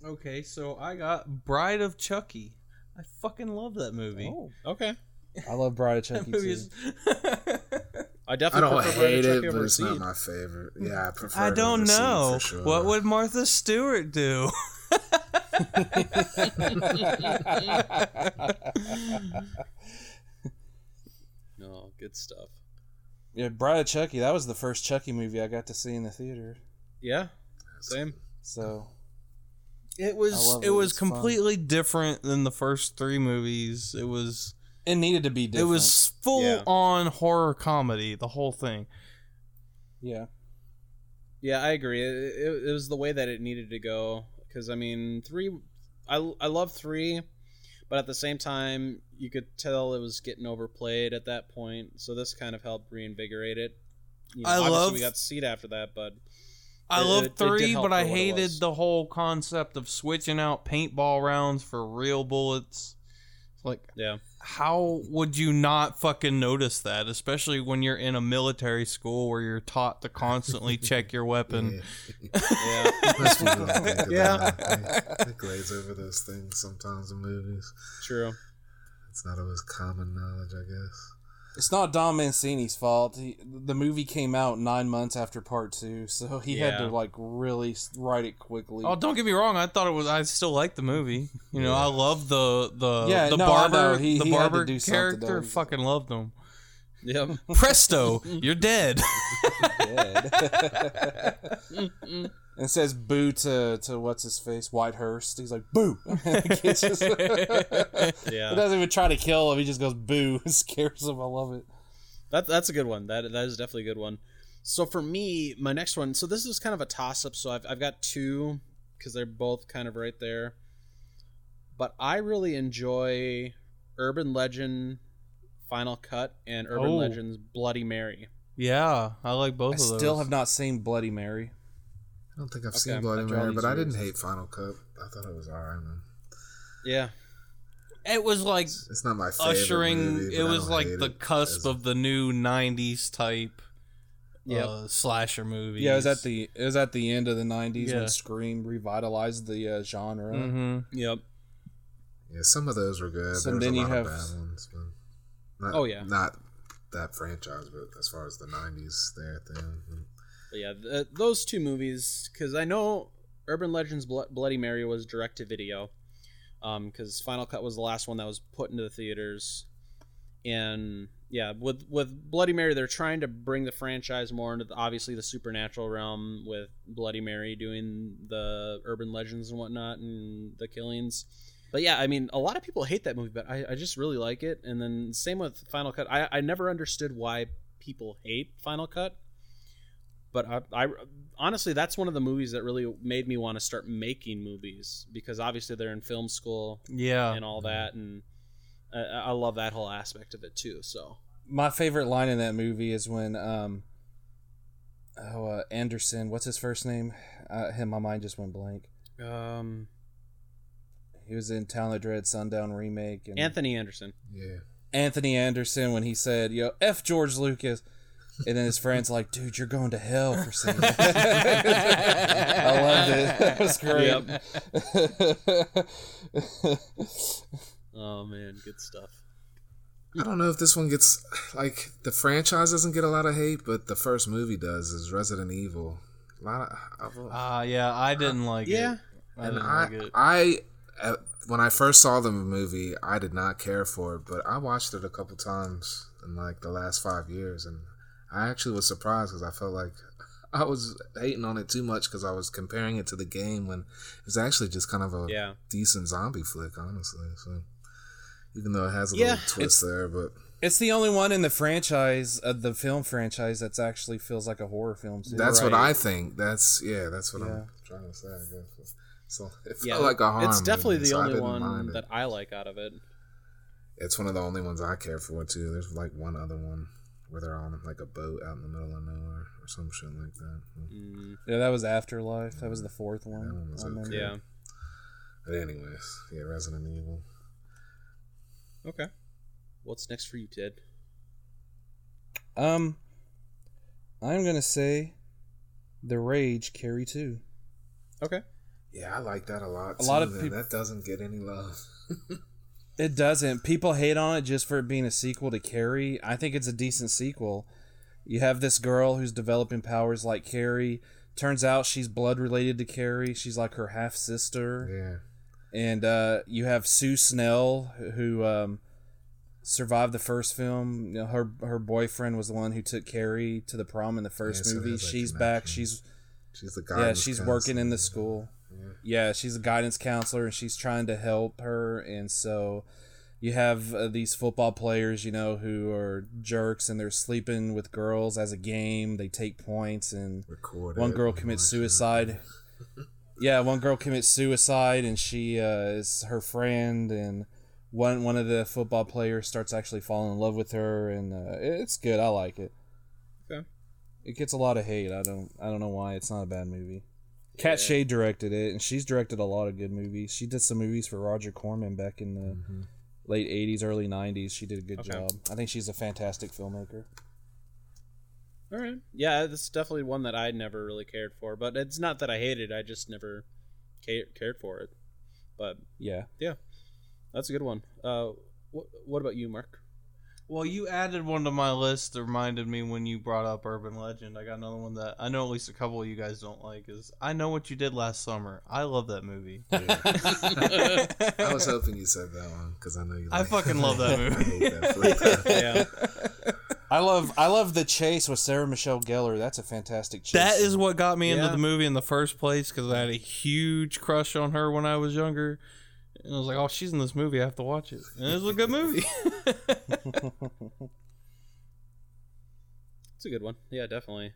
Okay, so I got Bride of Chucky. I fucking love that movie. Oh, Okay. I love Bride of Chucky too. is. I [LAUGHS] I definitely don't prefer Bride of hate Chucky it, but over it's not my favorite. Yeah, I prefer. I don't over know. for sure. What would Martha Stewart do? [LAUGHS] No, good stuff. Yeah, Bride of Chucky. That was the first Chucky movie I got to see in the theater. Yeah. Same. So It was it it. was It's fun. completely different than the first three movies. It was it needed to be different. it was full Yeah. on horror comedy, the whole thing. yeah. Yeah, I agree. It, it, it was the way that it needed to go. Because I mean, three, I I love three, but at the same time, you could tell it was getting overplayed at that point. So this kind of helped reinvigorate it. You know, I obviously love- we got Seed after that, but I It- love it- it did three, but I for what it hated the whole concept of switching out paintball rounds for real bullets. Like, yeah, how would you not fucking notice that? Especially when you're in a military school where you're taught to constantly [LAUGHS] check your weapon. yeah, Most people don't think of Yeah. that. They, they glaze over those things sometimes in movies. true. It's not always common knowledge, I guess. It's not Don Mancini's fault. He, the movie came out nine months after part two, so he had to like really write it quickly. Oh, don't get me wrong. I thought it was. I still like the movie. You know, I love the the Yeah, the no, barber. know. He- the he had to barber do character. Fucking loved him. Yep. Presto, you're dead. [LAUGHS] Dead. [LAUGHS] [LAUGHS] and says boo to, to what's his face Whitehurst. He's like boo. [LAUGHS] Just- [LAUGHS] he doesn't even try to kill him. He just goes boo. [LAUGHS] It scares him. I love it. that that's a good one. That that is definitely a good one. So for me, my next one. So this is kind of a toss up. So I've I've got two because they're both kind of right there. But I really enjoy Urban Legend Final Cut and Urban Oh. Legends Bloody Mary. Yeah, I like both I of those. still have not seen Bloody Mary. I don't think I've Okay, seen I Bloody draw Mary, but I didn't hate Final Cut. I thought it was alright, man. Yeah, It was like It's not my favorite ushering. movie, it but I was don't like hate the it cusp of the new '90s type. Yep. uh, slasher movie. Yeah, it was at the it was at the end of the '90s Yeah. when Scream revitalized the uh, genre. hmm yep. Yeah, some of those were good. So there was then a you lot have- of bad ones, but not, Oh, yeah. not that franchise, but as far as the '90s there thing. But yeah, th- uh, those two movies, because I know Urban Legends Blo- Bloody Mary was direct to video, um, because Final Cut was the last one that was put into the theaters, and yeah, with with Bloody Mary, they're trying to bring the franchise more into the, obviously the supernatural realm with Bloody Mary doing the urban legends and whatnot and the killings. But yeah, I mean, a lot of people hate that movie, but I, I just really like it. And then same with Final Cut. I, I never understood why people hate Final Cut but I, I honestly that's one of the movies that really made me want to start making movies because obviously they're in film school Yeah, and all that and I, I love that whole aspect of it too so My favorite line in that movie is when um oh uh, Anderson, what's his first name? Uh, him, my mind just went blank. um He was in Town of Dread Sundown remake and Anthony Anderson Yeah, Anthony Anderson when he said, "Yo, f George Lucas," and then his friends like, "Dude, you're going to hell for saying that." [LAUGHS] I loved it. [LAUGHS] That was great. [LAUGHS] oh man good stuff I don't know if this one gets like the franchise doesn't get a lot of hate, but the first movie does is Resident Evil. A lot of, of Ah, yeah, I didn't like yeah it. I and didn't I, like it. I uh, when I first saw the movie, I did not care for it, but I watched it a couple times in like the last five years, and I actually was surprised because I felt like [LAUGHS] I was hating on it too much because I was comparing it to the game when it was actually just kind of a yeah decent zombie flick, honestly. So even though it has a Yeah, little twist there, but It's the only one in the franchise, of the film franchise, that's actually feels like a horror film. Too. that's what I think. That's yeah, that's what Yeah. I'm trying to say. I guess. So [LAUGHS] it felt yeah like a horror it's definitely movie, the so only one that i like out of it It's one of the only ones I care for too. There's like one other one where they're on like a boat out in the middle of nowhere or some shit like that. mm, Yeah, that was Afterlife. That was the fourth one. That one was okay. yeah But anyways, yeah, Resident Evil. okay what's next for you ted Um, I'm gonna say, The Rage Carrie Two. okay Yeah, I like that a lot. A lot of man. peop- that doesn't get any love. [LAUGHS] It doesn't. People hate on it just for it being a sequel to Carrie. I think it's a decent sequel. You have this girl who's developing powers like Carrie. Turns out she's blood related to Carrie. She's like her half sister. yeah, And uh, you have Sue Snell, who um, survived the first film. You know, her her boyfriend was the one who took Carrie to the prom in the first Yeah, movie. like, she's back. She's she's the guy. yeah, she's working in the school. Yeah. she's a guidance counselor and she's trying to help her. And so you have uh, these football players, you know, who are jerks and they're sleeping with girls as a game. They take points and Record one girl commits suicide. [LAUGHS] yeah, one girl commits suicide and she uh, is her friend and one one of the football players starts actually falling in love with her and uh, it's good. I like it. Okay. It gets a lot of hate. I don't I don't know why. It's not a bad movie. Katt Shea directed it, and she's directed a lot of good movies. She did some movies for Roger Corman back in the late '80s, early '90s. She did a good Okay. job. I think she's a fantastic filmmaker. all right yeah this is definitely one that i never really cared for but it's not that i hated it i just never ca- cared for it but yeah, Yeah. that's a good one uh wh- what about you mark Well, you added one to my list. That reminded me when you brought up Urban Legend. I got another one that I know at least a couple of you guys don't like. Is I know what you did last summer. I love that movie. [LAUGHS] I was [LAUGHS] hoping you said that one because I know you. I fucking love that [LAUGHS] movie. I hate that flick. yeah I love I love the chase with Sarah Michelle Gellar. That's a fantastic chase. That is what got me into the movie in the first place because I had a huge crush on her when I was younger. And I was like, oh, she's in this movie. I have to watch it. And it was a good movie. [LAUGHS] it's a good one yeah definitely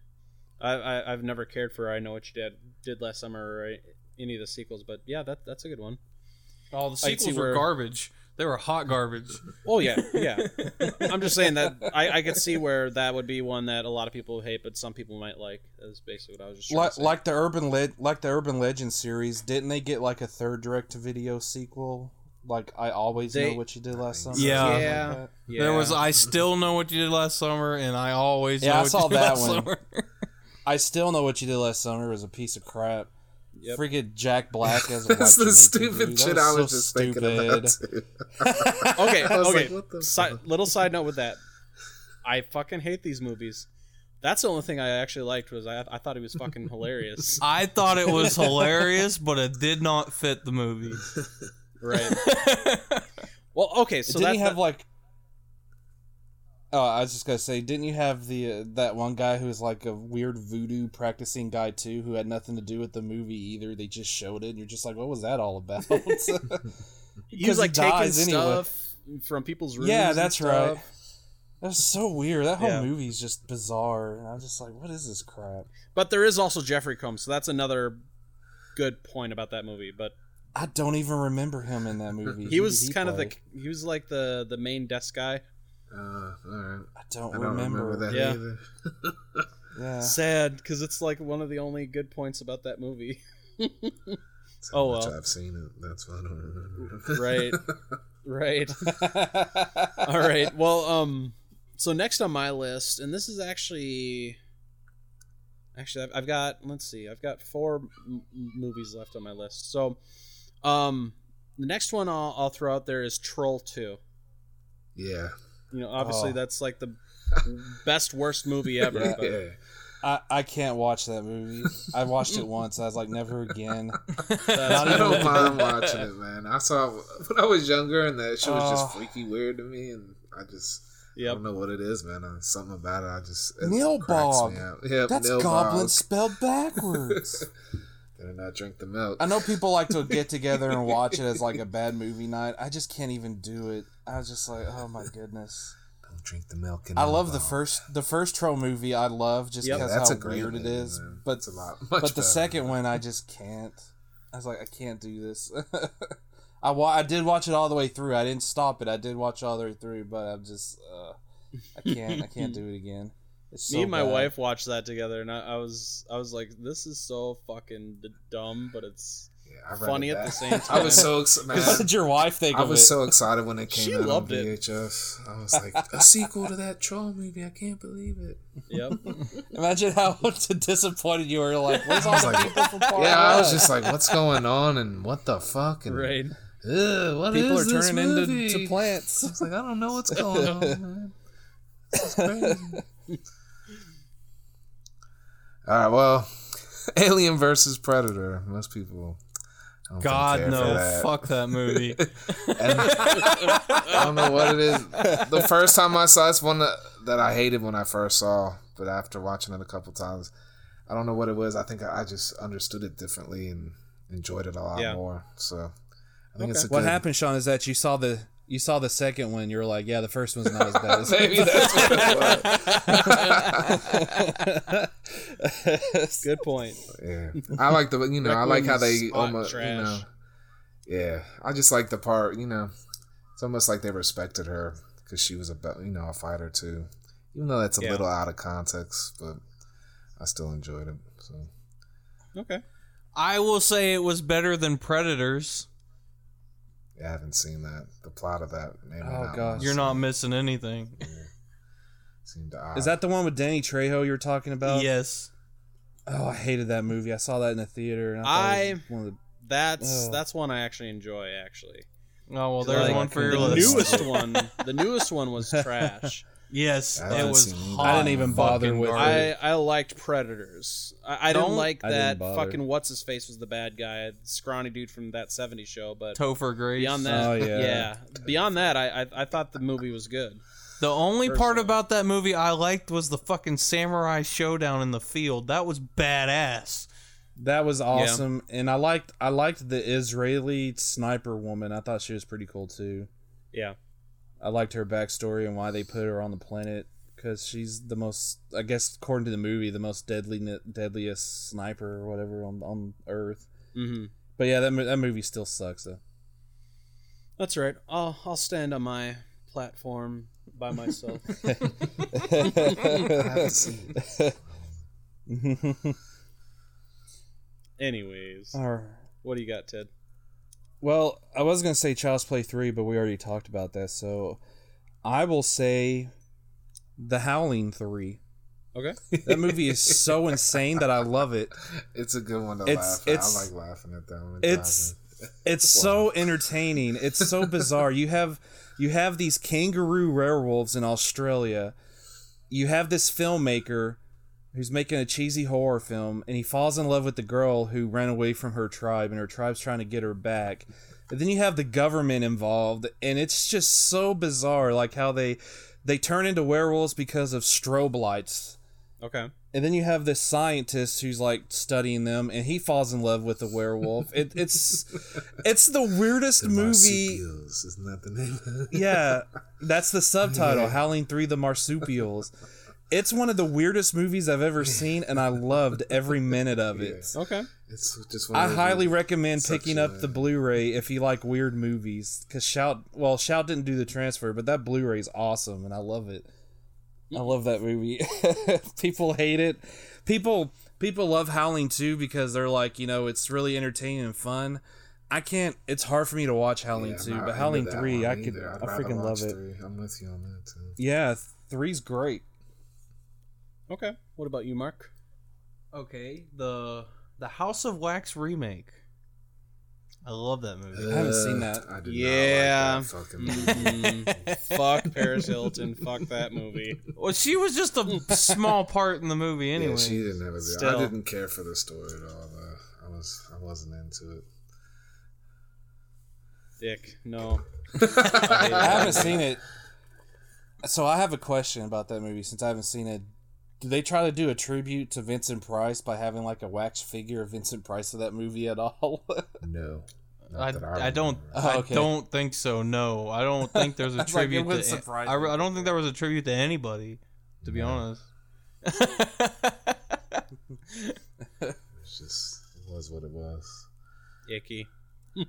I, I i've never cared for i know what you did did last summer or any of the sequels, but yeah, that that's a good one. All the can see sequels were where- garbage. They were hot garbage. Oh yeah, yeah. I'm just saying that I, I could see where that would be one that a lot of people hate, but some people might like. That's basically what I was just like, to say. like the urban le- like the urban legend series didn't they get like a third direct to video sequel like i always They- know what you did last summer Yeah. Something like Yeah. yeah. There was I still know what you did last summer, and I always Yeah, know I what saw you did that one. i still know what you did last summer it was a piece of crap Yep. Freaking Jack Black [LAUGHS] as a white That's the stupid dude. shit That I so was just thinking about. stupid. [LAUGHS] Too. [LAUGHS] okay, okay. like, what the Si- little side note with that, I fucking hate these movies. That's the only thing I actually liked was I, I thought he was fucking hilarious. I thought it was hilarious, but it did not fit the movie. right. Well, okay, so didn't that, have like Oh, I was just gonna say, didn't you have the uh, that one guy who was like a weird voodoo practicing guy too, who had nothing to do with the movie either? They just showed it, and you're just like, what was that all about? [LAUGHS] he was [LAUGHS] like he taking dies anyway. stuff from people's rooms. Yeah, that's stuff. right. That's so weird. That whole Yeah. is just bizarre. And I'm just like, what is this crap? But there is also Jeffrey Combs, so that's another good point about that movie. But I don't even remember him in that movie. [LAUGHS] he was he kind of the he was like the the main desk guy. Uh, all right. I don't, I don't remember. remember, that Yeah. either. [LAUGHS] Yeah. Sad because it's like one of the only good points about that movie. [LAUGHS] That's Oh, much well. I've seen it. That's why I don't remember. right, [LAUGHS] right. All right. Well, um, so next on my list, and this is actually, actually, I've, I've got. Let's see, I've got four m- m- movies left on my list. So, um, the next one I'll, I'll throw out there is Troll Two. yeah. You know, obviously Oh. that's like the best worst movie [LAUGHS] ever. Yeah. but- Yeah. I, I can't watch that movie. I watched it once. I was like, never again. [LAUGHS] That's- I don't mind watching it, man. I saw it when I was younger, and that shit was just Oh. freaky weird to me, and I just I don't know what it is, man. Uh, something about it, I just it Nilbog. cracks me out. Yeah, That's Nilbog. goblin spelled backwards. [LAUGHS] Better not drink the milk. I know people like to get together and watch it as like a bad movie night. I just can't even do it. I was just like, oh my goodness. Don't drink the milk. I love the first the first troll movie. I love just Yep. because That's how a great weird it movie, is. man. But It's a lot, much but the better second than one, I just can't. I was like, I can't do this. [LAUGHS] I wa- I did watch it all the way through. I didn't stop it. I did watch all the way through, but I'm just uh, I can't I can't do it again. It's so Me and my bad. wife watched that together, and I, I was I was like, "This is so fucking dumb," but it's Yeah, I funny at the same time. [LAUGHS] I was so excited. What did your wife think I was it? so excited when it came She out loved on it. VHS. I was like, a [LAUGHS] sequel to that troll movie. I can't believe it. Yep. [LAUGHS] Imagine how disappointed you were. Like, where's all I was the like- people from Far Yeah, I was just like, what's going on and what the fuck? And, right. What people are is this turning into movie? to plants. It's like I don't know what's going on, man. Crazy. All right, well, Alien versus Predator. Most people. I don't think God no, that. fuck that movie. [LAUGHS] And I don't know what it is. The first time I saw it's one that, that I hated when I first saw, but after watching it a couple times, I don't know what it was. I think I, I just understood it differently and enjoyed it a lot Yeah. more. So I think Okay. it's a What good, happened, Sean, is that you saw the you saw the second one. You were like, yeah, the first one's not as bad as [LAUGHS] Maybe that's what it was. [LAUGHS] Good point. Yeah, I like the you know I like how they Requiem's hot almost you know. Yeah, I just like the part you know. It's almost like they respected her because she was a be- you know a fighter too, even though that's a Yeah. little out of context, but I still enjoyed it. So Okay. I will say it was better than Predators. Yeah, I haven't seen that. The plot of that. Maybe Oh, not gosh. You're not missing anything. Seemed odd. Is that the one with Danny Trejo you were talking about? yes. Oh, I hated that movie. I saw that in the theater. And I, thought one of the, That's Oh. that's one I actually enjoy. Actually, Oh well, there's Like, one for your the list. newest [LAUGHS] one. The newest one was trash. Yes, I it was. hot I didn't even bother with garbage. it. I I liked Predators. I, I didn't Don't- like I didn't that bother. fucking what's his face was the bad guy, scrawny dude from that '70s show. But Topher Grace. beyond that, Oh, yeah. yeah. beyond that, I, I I thought the movie was good. The only part about that movie I liked was the fucking samurai showdown in the field. That was badass. that was awesome, and I liked I liked the Israeli sniper woman. I thought she was pretty cool too. Yeah, I liked her backstory and why they put her on the planet because she's the most, I guess, according to the movie, the most deadly, deadliest sniper or whatever on on Earth. Mm-hmm. But yeah, that that movie still sucks though. That's right. I'll I'll stand on my platform by myself. I haven't seen it. Anyways, All right. what do you got, Ted? Well, I was gonna say Child's Play three, but we already talked about that. So I will say The Howling three. Okay. That movie is so [LAUGHS] insane that I love it. It's a good one to It's- laugh at. it's- I like laughing at that one. It's it's [LAUGHS] so entertaining. It's so bizarre. You have you have these kangaroo werewolves in Australia. You have this filmmaker who's making a cheesy horror film and he falls in love with the girl who ran away from her tribe and her tribe's trying to get her back. And then you have the government involved and it's just so bizarre like how they they turn into werewolves because of strobe lights. Okay. And then you have this scientist who's like studying them, and he falls in love with the werewolf. It, it's [LAUGHS] it's the weirdest the movie. Marsupials, isn't that the name? Yeah, that's the [LAUGHS] subtitle. Howling Three: The Marsupials. It's one of the weirdest movies I've ever seen, and I loved every [LAUGHS] minute of it. Okay. It's just. One I of those highly recommend picking a- up the Blu-ray if you like weird movies. Cause Shout, well, Shout didn't do the transfer, but that Blu-ray is awesome, and I love it. I love that movie. [LAUGHS] people hate it. People people love Howling too because they're like, you know, it's really entertaining and fun. I can't. It's hard for me to watch Howling Yeah, two, but Howling three, I could. either. I'd I freaking love watch it. Three. I'm with you on that too. Yeah, three's great. Okay. What about you, Mark? Okay, the the House of Wax remake. I love that movie. I haven't seen that. I did Yeah. not like that fucking movie. Mm, [LAUGHS] fuck Paris Hilton. Fuck that movie. well, she was just a small part in the movie anyway. Yeah, she didn't have a. Still. I didn't care for the story at all. Though. I was. I wasn't into it. Dick. No. I [LAUGHS] haven't seen it. So I have a question about that movie since I haven't seen it. Do they try to do a tribute to Vincent Price by having like a wax figure of Vincent Price of that movie at all? [LAUGHS] No. Not I, I don't remember. Oh, I don't think so. No, I don't [LAUGHS] think there's a was like, tribute to. surprise I. I don't think there was a tribute to anybody. To be No. honest. [LAUGHS] it just. It was what it was. Icky.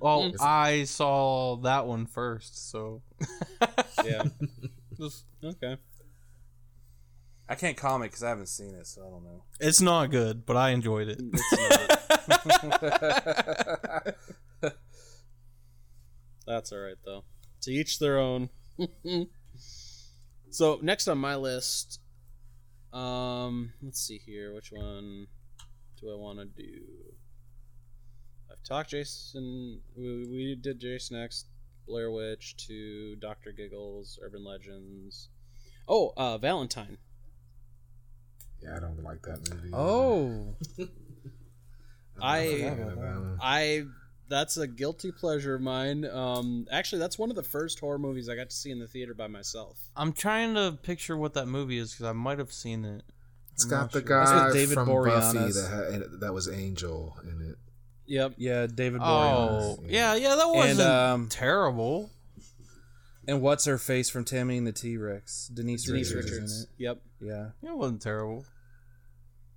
well, I saw that one first, so Yeah. Just- Okay. I can't comment because I haven't seen it, so I don't know. it's not good, but I enjoyed it. [LAUGHS] That's all right though. To each their own. [LAUGHS] so next on my list, um, let's see here. Which one do I want to do? I've talked Jason. We, we did Jason X, Blair Witch, to Doctor Giggles, Urban Legends. Oh, uh, Valentine. Yeah, I don't like that movie. Oh, I'm [LAUGHS] not I- a fan of that. I that's a guilty pleasure of mine. Um, actually, that's one of the first horror movies I got to see in the theater by myself. I'm trying to picture what that movie is because I might have seen it. It's I'm got not the sure. That's with guy David from Boreanaz. Buffy that had, that was Angel in it. Yep. yeah, David Boreanaz. Oh, yeah, yeah, that wasn't And um, terrible. And what's her face from Tammy and the T Rex? Denise, Denise Richards. is Richards. Yep. In it. Yeah. It wasn't terrible.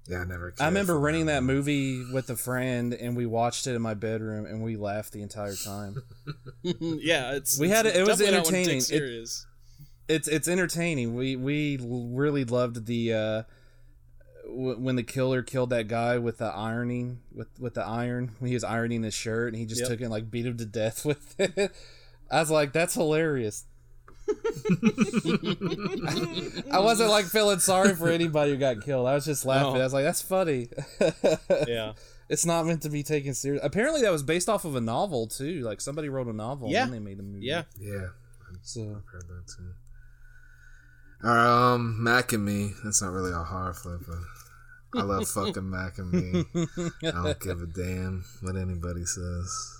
Yeah, I never. I remember renting that movie with a friend, and we watched it in my bedroom, and we laughed the entire time. [LAUGHS] [LAUGHS] yeah, it's We it's had it- it was definitely not one to take entertaining. It- it's it's entertaining. We we really loved the uh, w- when the killer killed that guy with the ironing with with the iron he was ironing his shirt, and he just Yep. took it and like beat him to death [LAUGHS] with it. I was like, that's hilarious. I wasn't like feeling sorry for anybody who got killed. I was just laughing. No. I was like, that's funny. [LAUGHS] yeah. It's not meant to be taken serious. Apparently, that was based off of a novel too. Like somebody wrote a novel Yeah. and then they made a movie. Yeah. Yeah, So I've heard that too. Um, Mac and Me. That's not really a horror flick, but I love fucking Mac and Me. I don't give a damn what anybody says.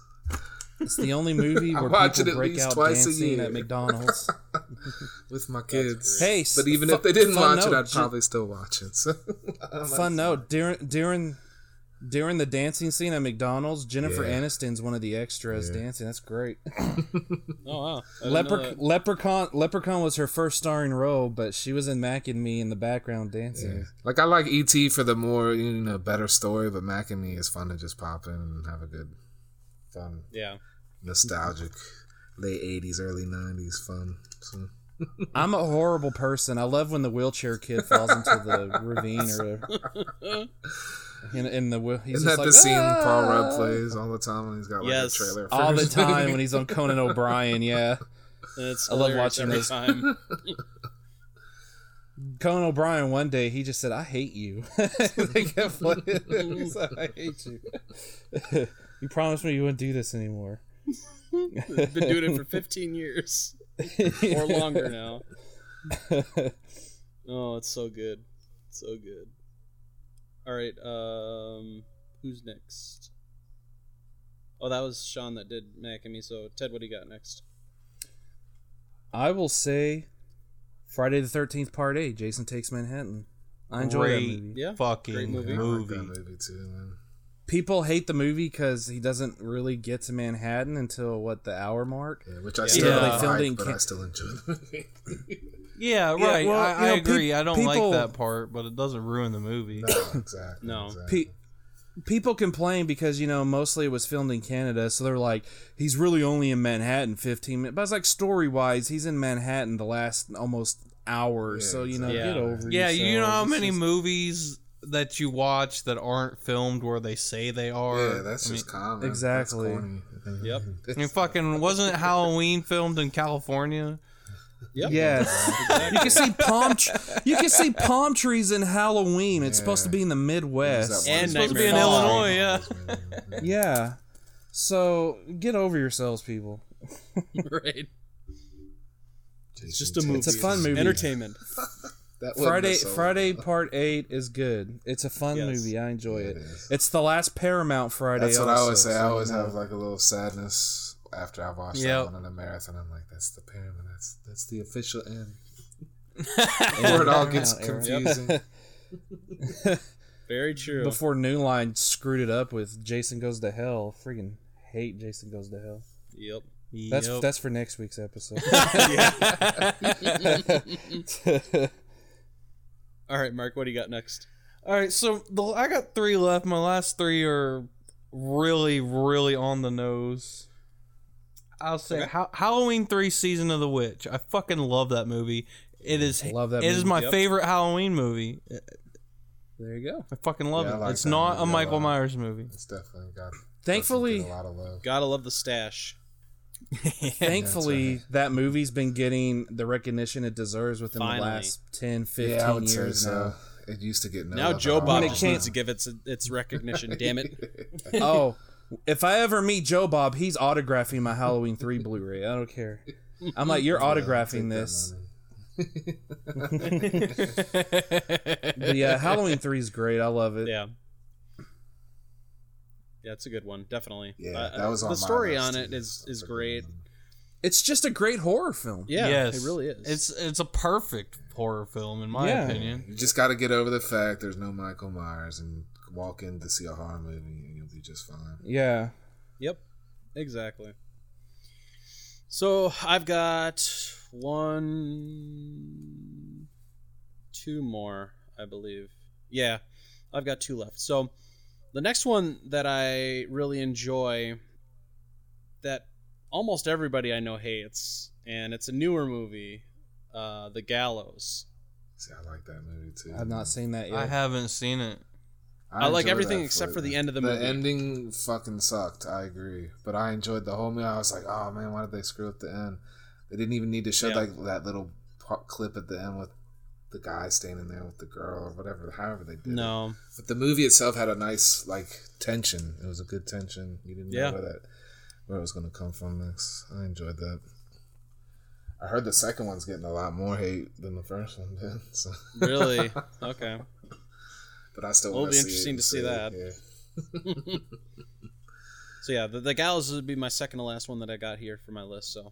It's the only movie [LAUGHS] I where watch it people at break least out twice a dancing year. at McDonald's. [LAUGHS] with my kids. Hey, but even fu- if they didn't fun watch it, I'd ju- probably still watch it. So [LAUGHS] Fun note during during During the dancing scene at McDonald's, Jennifer Yeah. Aniston's one of the extras Yeah. dancing. That's great. Oh wow. I didn't know Lepre- that. Leprechaun Leprechaun was her first starring role, but she was in Mac and Me in the background dancing. Yeah. Like I like ET for the more you know better story, but Mac and Me is fun to just pop in and have a good, fun, Yeah. nostalgic, late '80s, early '90s fun. So [LAUGHS] I'm a horrible person. I love when the wheelchair kid falls into the [LAUGHS] ravine or in, in the wheel- he's isn't just that like, the scene Paul "Ah!" Rudd plays all the time when he's got like Yes. a trailer? for all the time when he's on Conan [LAUGHS] O'Brien. Yeah, it's I love watching every those. time. Conan O'Brien one day he just said, "I hate you." they kept playing. He I hate you. You promised me you wouldn't do this anymore. Been doing it for 15 years [LAUGHS] or longer now. Oh, it's so good. So good. All right, um who's next? Oh, that was Sean that did Mac and me. So, Ted, what do you got next? I will say, Friday the Thirteenth Part Eight. Jason Takes Manhattan. I enjoy Great that movie. Yeah, fucking great movie. I movie. like that movie too, man. People hate the movie because he doesn't really get to Manhattan until what the hour mark. Yeah, which I still Yeah. don't filmed like, in but Can- I still enjoy the movie. [LAUGHS] Yeah, Yeah, right. well, I, I know, agree. peop- I don't people- like that part, but it doesn't ruin the movie. no, [LAUGHS] exactly. No. exactly. Pe- people complain because you know mostly it was filmed in Canada, so they're like, he's really only in Manhattan 15 minutes. But it's like story wise, he's in Manhattan the last almost hour. Yeah, so you know, exactly. get Yeah. over. Yeah, you know how It's many just- movies that you watch that aren't filmed where they say they are. yeah, that's I mean, just common. Exactly. That's corny. Yep. [LAUGHS] I mean, fucking wasn't Halloween filmed in California? Yep. Yes, you can see palm. Tr- you can see palm trees in Halloween. It's supposed to be in the Midwest. And It's supposed to be in Nightmare Illinois, yeah. Yeah. So get over yourselves, people. [LAUGHS] right. It's just a movie. It's a fun movie. Entertainment. [LAUGHS] That wasn't Friday a solo. Friday [LAUGHS] Part Eight is good. It's a fun Yes. movie. I enjoy Yeah, it. it is. It's the last Paramount Friday. That's what I always say. so I you always know. have like a little sadness after I watch Yep. that one in a marathon. I'm like, that's the pyramid. That's that's the official end. [LAUGHS] Before it all gets confusing. [LAUGHS] Very true. before New Line screwed it up with Jason Goes to Hell. Freaking hate Jason Goes to Hell. Yep. That's Yep. that's for next week's episode. All right, Mark, what do you got next? All right, so the, I got three left. My last three are really, really on the nose. I'll say Okay. ha- Halloween Three: Season of the Witch. I fucking love that movie. It is. Love that It is movie. my Yep. favorite Halloween movie. there you go. I fucking love Yeah, it. like it's not a movie a Michael. Myers movie. It's definitely got. Thankfully- a lot of love. Gotta love the stash. [LAUGHS] Thankfully, that movie's been getting the recognition it deserves within Finally. the last 10, 15 Yeah, I would say years so. now. It used to get no now Joe. Bob just can't- needs to give its its recognition. [LAUGHS] damn it! [LAUGHS] oh, if I ever meet Joe Bob, he's autographing my Halloween 3 Blu-ray. I don't care. I'm like, you're Yeah, autographing this. money. But yeah, Halloween 3 is great. I love it. Yeah. Yeah, it's a good one, definitely. Yeah, Uh, that was on the my story list, on it is is That's a good great. It's just a great horror film. Yeah, yes, it really is. It's it's a perfect horror film in my Yeah. opinion. You just got to get over the fact there's no Michael Myers and walk in to see a horror movie and you'll be just fine. Yeah. Yep, exactly. So I've got one, two more, I believe. Yeah, I've got two left. So the next one that I really enjoy, that almost everybody I know hates, and it's a newer movie, uh, The Gallows. See, I like that movie too. I've not seen that yet. I haven't seen it. I like everything except for the end of the The movie. The ending fucking sucked. I agree, but I enjoyed the whole movie. I was like, oh man, why did they screw up the end? They didn't even need to show Yeah. like that little part clip at the end with the guy standing there with the girl or whatever. However they did it. No, But the movie itself had a nice like tension. It was a good tension. You didn't Yeah. know where that where it was going to come from next. I enjoyed that. I heard the second one's getting a lot more hate than the first one did. [LAUGHS] So, really? [LAUGHS] okay. but I still It'll be interesting it to see that. Yeah. [LAUGHS] So yeah, the, the Gallows would be my second to last one that I got here for my list. So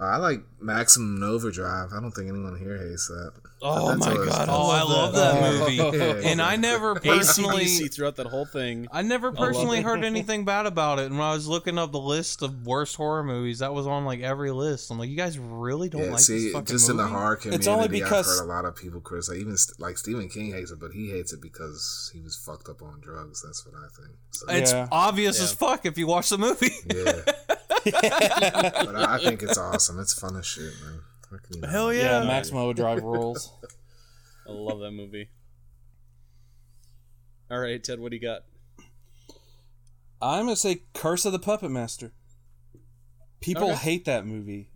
Uh, I like Maximum Overdrive. I don't think anyone here hates that. Oh my god! Oh, I love that movie. [LAUGHS] Yeah. And I never personally ACDC throughout that whole thing. I never personally it. heard [LAUGHS] anything bad about it. And when I was looking up the list of worst horror movies, that was on like every list. I'm like, you guys really don't Yeah, like see, this fucking just in the horror community, It's only because- I've heard a lot of people criticize. Even like Stephen King hates it, but he hates it because he was fucked up on drugs. That's what I think. So, It's Yeah. obvious Yeah. as fuck if you watch the movie. yeah, [LAUGHS] but I, I think it's [LAUGHS] awesome. It's fun as shit, man. How you not? Hell Yeah, yeah. Maximum Overdrive rules. [LAUGHS] I love that movie. All right, Ted, what do you got? I'm gonna say Curse of the Puppet Master. People Okay. hate that movie.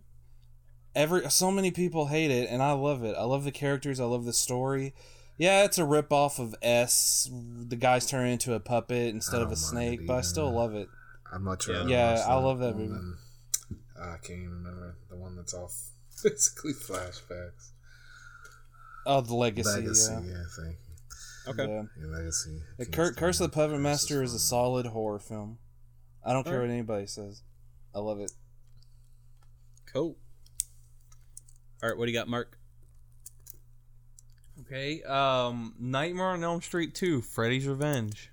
Every so many people hate it, and I love it. I love the characters. I love the story. Yeah, it's a rip off of S. The guy's turning into a puppet instead I of oh a snake, but I still love it. I'd much Yeah. Yeah, I love that one movie. than- I can't even remember the one that's all [LAUGHS] basically flashbacks. Oh, the legacy. Legacy, yeah. yeah, thank you. Okay. Yeah. Yeah, Legacy. The Cur- Curse of the Puppet Master is a solid horror film. I don't care Alright. what anybody says. I love it. Cool. All right, what do you got, Mark? Okay, um, Nightmare on Elm Street 2, Freddy's Revenge.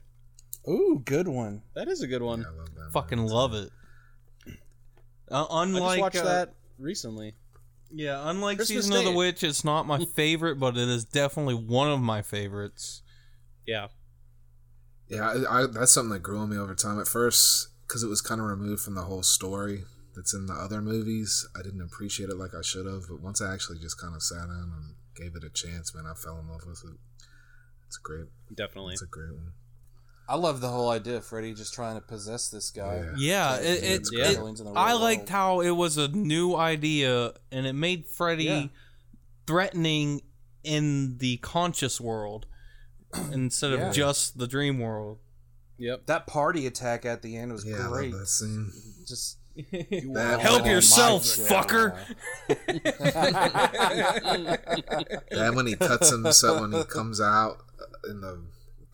Ooh, good one. That is a good one. Yeah, I love that. Fucking movie, love it. Uh, I unlike just watched uh, that recently. Yeah, unlike Christmas Season of the Witch, it's not my [LAUGHS] favorite, but it is definitely one of my favorites. Yeah. Yeah, I, I, that's something that grew on me over time. At first, because it was kind of removed from the whole story that's in the other movies, I didn't appreciate it like I should have. But once I actually just kind of sat down and gave it a chance, man, I fell in love with it. It's great. Definitely. It's a great one. I love the whole idea of Freddy just trying to possess this guy. Yeah, it, it, it's Yeah. it- Aliens in the I liked how it was a new idea and it made Freddy Yeah. threatening in the conscious world [CLEARS THROAT] instead Yeah. of just the dream world. Yep. that party attack at the end was Yeah, I great. love that scene. Just [LAUGHS] That- Help yourself, God. fucker! [LAUGHS] That when he cuts himself, when he comes out in the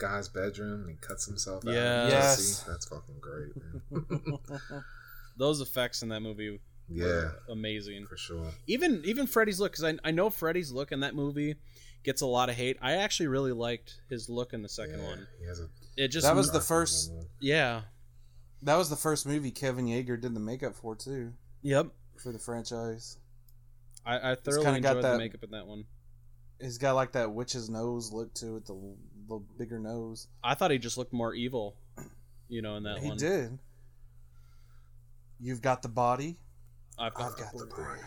guy's bedroom and he cuts himself out. Yeah. Yes. That's fucking great, man. [LAUGHS] [LAUGHS] Those effects in that movie yeah, amazing. for sure. Even even Freddy's look, because I, I know Freddy's look in that movie gets a lot of hate. I actually really liked his look in the second yeah, one. He has a It just That was the first- one. yeah. that was the first movie Kevin Yagher did the makeup for too Yep. for the franchise. I, I thoroughly kinda got enjoyed the that- makeup in that one. He's got like that witch's nose look to it, the little bigger nose. I thought he just looked more evil, you know, in that he one. He did. You've got the body. I've got, I've got the brain.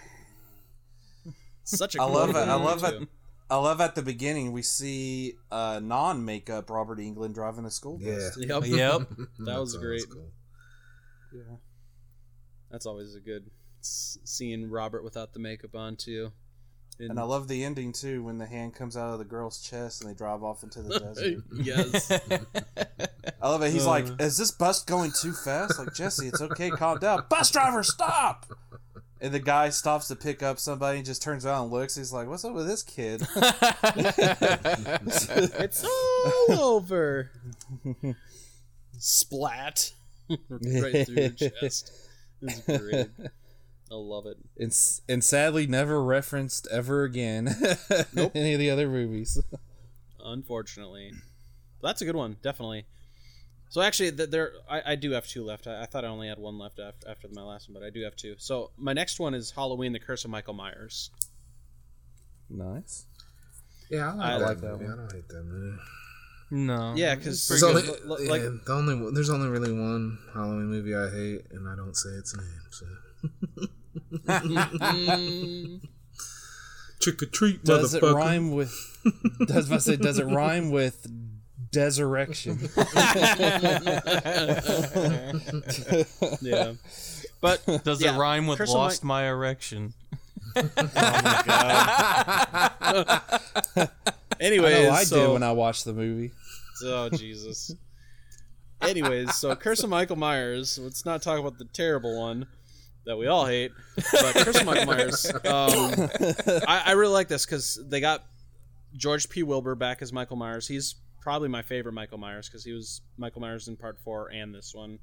[LAUGHS] such a I cool love it. I love too. it. I love at the beginning we see uh, non-makeup Robert Englund driving a school Yeah. bus. Yep. Yep. [LAUGHS] That was great. cool. Yeah. That's always a good s- seeing Robert without the makeup on too. And I love the ending too when the hand comes out of the girl's chest and they drive off into the desert. [LAUGHS] yes. [LAUGHS] I love it. He's like, Uh. "Is this bus going too fast?" Like Jesse, it's okay. Calm down. [LAUGHS] Bus driver, stop! And the guy stops to pick up somebody and just turns around and looks. He's like, "What's up with this kid?" it's all over. Splat. right through your chest. It's great. I love it. and, and sadly, never referenced ever again. [LAUGHS] in any of the other movies. [LAUGHS] Unfortunately, that's a good one. Definitely. So actually, th- there I, I do have two left. I, I thought I only had one left after, after my last one, but I do have two. So my next one is Halloween: The Curse of Michael Myers. Nice. Yeah, I like, I that, like that movie. one. I don't hate that movie. no. Yeah, because There's only, like yeah, the only there's only really one Halloween movie I hate, and I don't say its name. So trick or treat, Does it rhyme with? Does I say? Does it rhyme with desurrection? [LAUGHS] yeah, but Does yeah, it rhyme with Curse of lost my erection? [LAUGHS] Oh Anyways, I know I so, did when I watched the movie. Oh Jesus. Anyways, so Curse of Michael Myers. Let's not talk about the terrible one that we all hate. But Curse [LAUGHS] of Michael Myers. Um, I, I really like this because they got George P. Wilbur back as Michael Myers. He's probably my favorite Michael Myers because he was Michael Myers in Part Four and this one.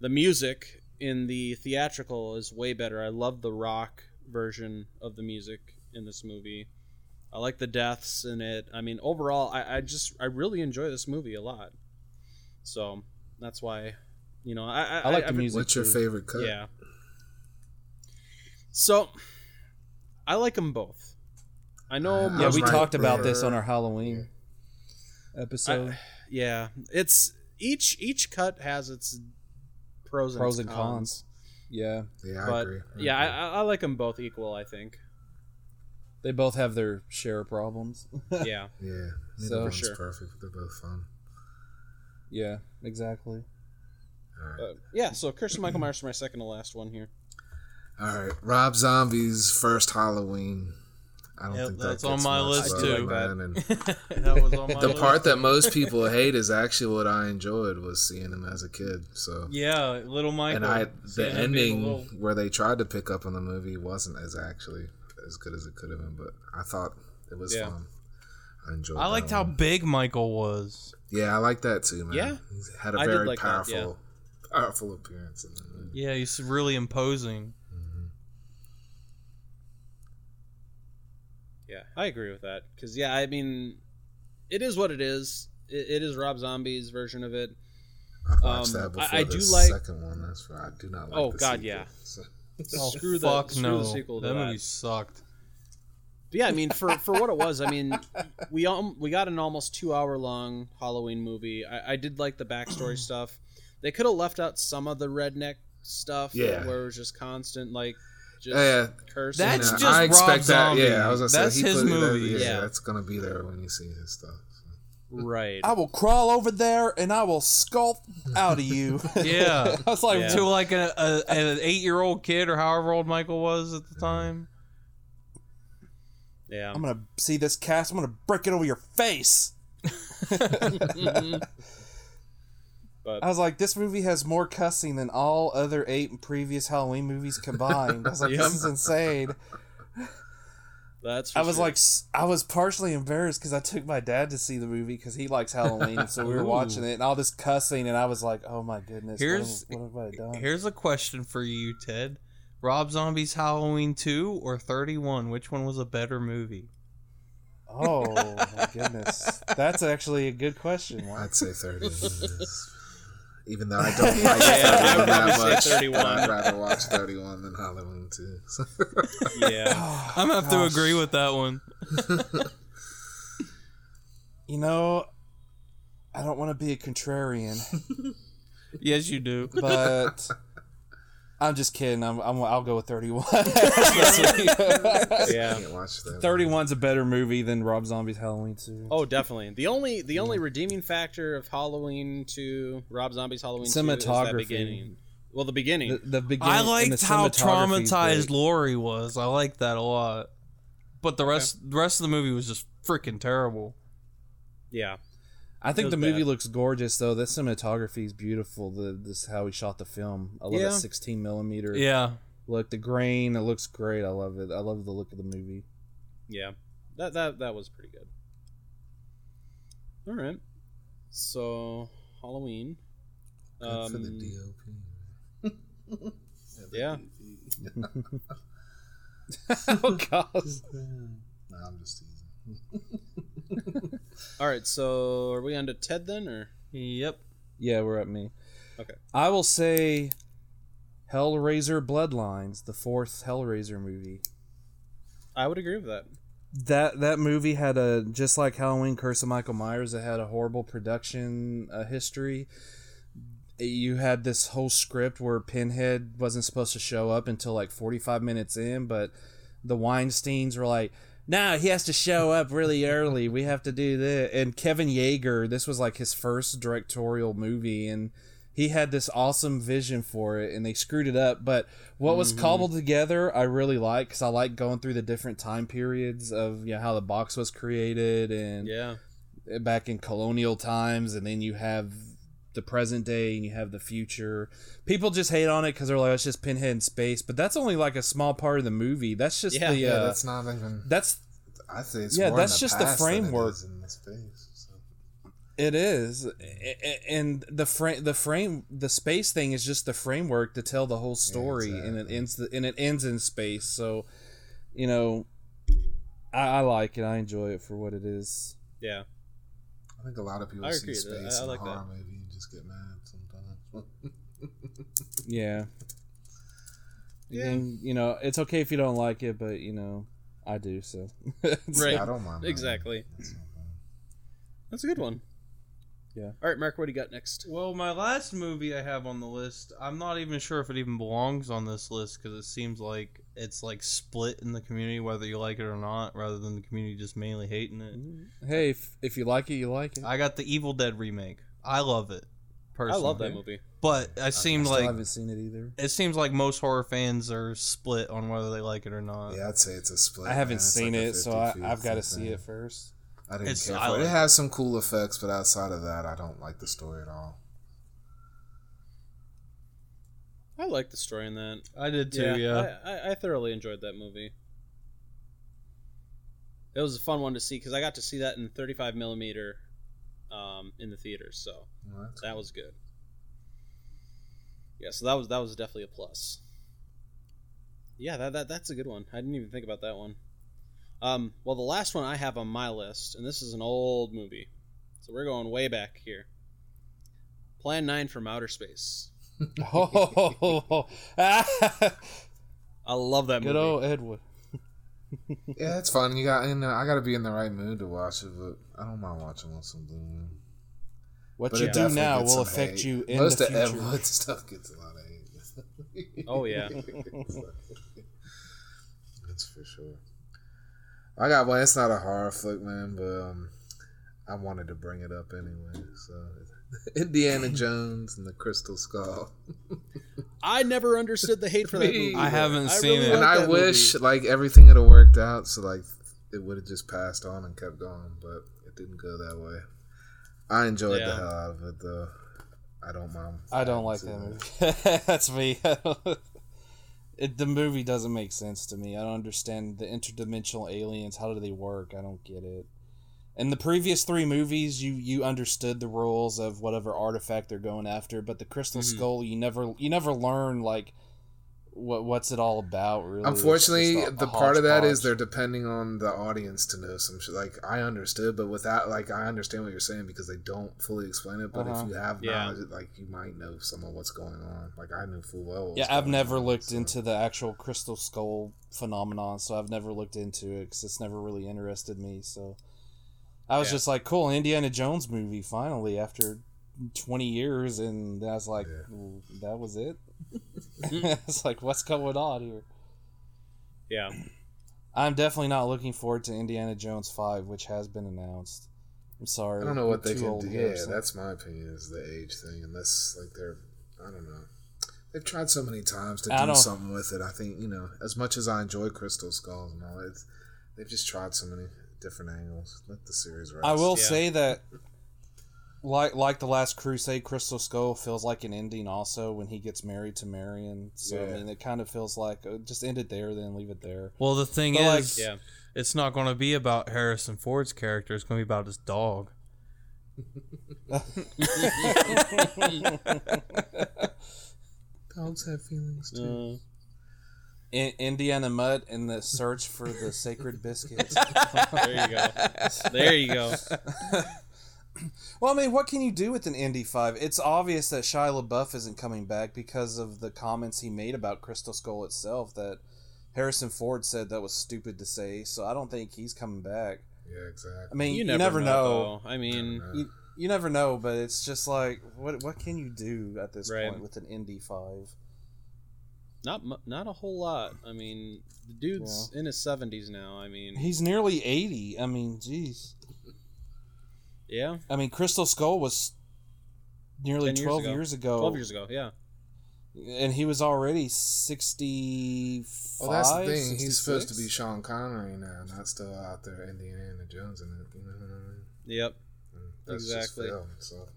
The music in the theatrical is way better. I love the rock version of the music in this movie. I like the deaths in it. I mean, overall, I, I just I really enjoy this movie a lot. So that's why, you know, I I, I like the I've- music. What's your favorite cut? Yeah. So, I like them both. I know. Uh, yeah, Yeah, most we right talked about there. this on our Halloween episode. Yeah, it's each each cut has its pros and, Pros and cons. cons. yeah, Yeah, I But agree. I yeah, I, agree. I I like them both equal. I think. they both have their share of problems. [LAUGHS] Yeah, yeah. Neither So- one's Sure. perfect. They're both fun. yeah, exactly. All right. but yeah. So Kirsten Michael Myers for my second to last one here. All right, Rob Zombie's first Halloween. I don't Yep, think that's that on my list, too. that was on my [LAUGHS] the list. part that most people hate is actually what I enjoyed was seeing him as a kid. So Yeah, little Michael. and I the ending little- where they tried to pick up on the movie wasn't as actually as good as it could have been, but I thought it was Yeah. fun. I enjoyed. I that liked how big Michael was. Yeah, I like that too, man. Yeah. he had a very like that, powerful, yeah. powerful appearance in the movie. Yeah, he's really imposing. Yeah, I agree with that because yeah, I mean, it is what it is. It, it is Rob Zombie's version of it. I watched Um, that before I- I the do like- second one. That's right. I do not like. Oh, the God, sequel, yeah. so- [LAUGHS] Oh, Screw the- fuck screw no. the sequel to that that. movie sucked. But yeah, I mean, for for what it was, I mean, we um, we got an almost two hour long Halloween movie. I, I did like the backstory [CLEARS THROAT] stuff. They could have left out some of the redneck stuff, Yeah. where it was just constant like just Yeah, cursing. That's Yeah, just I expect Rob that. Zombie. Yeah, I was gonna say That's he his put- that- movie. yeah, Yeah. that's gonna be there when you see his stuff. right. I will crawl over there and I will sculpt out of you. [LAUGHS] Yeah. [LAUGHS] I was like, Yeah. To like a, a, an eight year old kid or however old Michael was at the time. Yeah. I'm gonna see this cast. I'm gonna break it over your face. [LAUGHS] But I was like, this movie has more cussing than all other eight previous Halloween movies combined. I was like, Yep. this is insane. that's. For I was sure. like, I was partially embarrassed because I took my dad to see the movie because he likes Halloween, so we were watching it and all this cussing, and I was like, oh my goodness, Here's- what, have, what have I done? Here's a question for you, Ted. Rob Zombie's Halloween 2 or 31? Which one was a better movie? Oh my goodness, that's actually a good question. Wow. I'd say thirty. [LAUGHS] Even though I don't like [LAUGHS] Yeah, I would 31 that much, say 31. I'd rather watch 31 than Halloween 2. So. [LAUGHS] yeah. I'm gonna have to agree with that one. [LAUGHS] You know, I don't want to be a contrarian, Yes, you do. but I'm just kidding. I'm, I'm I'll go with 31. [LAUGHS] Yeah. Can't 31's a better movie than Rob Zombie's Halloween 2. Oh, definitely. The only the only redeeming factor of Halloween 2, Rob Zombie's Halloween 2 is that beginning. Well, the beginning. The, the beginning. I and the liked how cinematography traumatized great. Laurie was. I liked that a lot. But the rest the rest of the movie was just freaking terrible. yeah. I think the was movie bad. looks gorgeous though. The cinematography is beautiful. The this how he shot the film. I love Yeah. that 16 millimeter Yeah. look. The grain. It looks great. I love it. I love the look of the movie. Yeah. That that that was pretty good. All right. So, Halloween. Good for the Um, DOP. [LAUGHS] yeah. [LAUGHS] oh god. No, I'm just teasing. [LAUGHS] All right. So, are we on to Ted then or Yep. Yeah, we're at me. Okay. I will say Hellraiser Bloodlines, the fourth Hellraiser movie. I would agree with that. That that movie had a just like Halloween Curse of Michael Myers. It had a horrible production uh, history. You had this whole script where Pinhead wasn't supposed to show up until like forty five minutes in, but the Weinstein's were like, "No, he has to show up really early. We have to do this." And Kevin Yagher, this was like his first directorial movie, and he had this awesome vision for it, and they screwed it up. But what was mm-hmm. cobbled together, I really like because I like going through the different time periods of you know how the box was created and Yeah. back in colonial times, and then you have the present day and you have the future. People just hate on it because they're like, it's just Pinhead in space, but that's only like a small part of the movie. That's just Yeah. the Yeah, uh, that's not even. that's I say it's yeah, more that's in the just the past than framework. is in the space. So. It is, A- a- and the frame, the frame, the space thing is just the framework to tell the whole story, and it ends, the, and it ends in space. So, you know, I, I like it. I enjoy it for what it is. Yeah. I think a lot of people I see agree with that. space I- I in like a horror movie and just get mad sometimes. [LAUGHS] Yeah. Yeah. And, you know, it's okay if you don't like it, but you know, I do. So, [LAUGHS] Right. I don't mind. Exactly. That's. That's a good one. Yeah. All right, Mark, what do you got next? Well, my last movie I have on the list, I'm not even sure if it even belongs on this list because it seems like it's like split in the community whether you like it or not, rather than the community just mainly hating it. Hey, if, if you like it, you like it. I got the Evil Dead remake. I love it. Personally. I love that movie. But I I seem still like haven't seen it either. it seems like most horror fans are split on whether they like it or not. Yeah, I'd say it's a split. I haven't man. Seen like it, so I, I've got to see it first. I didn't It's- care I for it. like- It has some cool effects, but outside of that, I don't like the story at all. I like the story in that. I did too. Yeah. I, I, I thoroughly enjoyed that movie. It was a fun one to see because I got to see that in 35 millimeter um, in the theaters, so that was good. Yeah, so that was that was definitely a plus. Yeah, that, that that's a good one. I didn't even think about that one. Um, well, the last one I have on my list, and this is an old movie, so we're going way back here. Plan Nine from Outer Space. [LAUGHS] Oh, [LAUGHS] I love that good movie. old Edward. Yeah, it's fun. You got, you know, I got to be in the right mood to watch it, but I don't mind watching on some Blue Moon. What But you do now will affect hate. you in Most the of Ed future. Wood stuff gets a lot of hate. [LAUGHS] Oh, yeah. [LAUGHS] That's for sure. I got one. It's not a horror flick, man, but um, I wanted to bring it up anyway. So, [LAUGHS] Indiana Jones and the Crystal Skull. [LAUGHS] I never understood the hate for that movie. I haven't I seen really it. and I wish movie. like everything would have worked out, so like it would have just passed on and kept going, but it didn't go that way. I enjoyed Yeah. the hell out of it, though. I don't mind. I don't like that movie. [LAUGHS] That's me. it, the movie doesn't make sense to me. I don't understand the interdimensional aliens. How do they work? I don't get it. In the previous three movies, you you understood the rules of whatever artifact they're going after, but the Crystal Mhm. Skull, you never you never learn like what what's it all about. Really, Unfortunately, just a- a the part of that is they're depending on the audience to know some shit. Like I understood, but without like I understand what you're saying because they don't fully explain it. But Uh-huh. if you have Yeah. knowledge, like you might know some of what's going on. Like I knew full well. what was Yeah, I've going never on, looked so. into the actual crystal skull phenomenon, so I've never looked into it because it's never really interested me. So I was Yeah. just like, cool, Indiana Jones movie finally after twenty years, and I was like, Yeah. "Well, that was it. [LAUGHS] it's like, what's going on here? Yeah. I'm definitely not looking forward to Indiana Jones five, which has been announced. I'm sorry. I don't know what they can do. Yeah, that's my opinion. Is the age thing, unless like they're, I don't know. They've tried so many times to I do don't- something with it. I think you know, as much as I enjoy Crystal Skulls and all, it's they've just tried so many different angles. Let the series rest. I will Yeah. say that, like like the Last Crusade, Crystal Skull feels like an ending also when he gets married to Marion. So Yeah. I mean, it kind of feels like uh, just end it there, then leave it there. Well, the thing But, like, is, Yeah. it's not going to be about Harrison Ford's character. It's going to be about his dog. [LAUGHS] Dogs have feelings too. Uh, In- Indiana Mutt in the search for the sacred biscuits. there you go. There you go. [LAUGHS] well, I mean, what can you do with an Indy Five? It's obvious that Shia LaBeouf isn't coming back because of the comments he made about Crystal Skull itself. That Harrison Ford said that was stupid to say. So I don't think he's coming back. yeah, exactly. I mean, You you, never, never, know. though. I mean, you, you never know, but it's just like what what can you do at this Right. point with an Indy Five? Not mu- not a whole lot. I mean, the dude's in his seventies now. I mean, He's nearly eighty. I mean, jeez. yeah, I mean, Crystal Skull was nearly years twelve ago. years ago, twelve years ago. Yeah, and he was already sixty-five. Well, that's the thing. He's supposed to be Sean Connery now, not still out there Indiana Jones and it. You know what I mean? yep. Mm, that's Exactly. Just film, so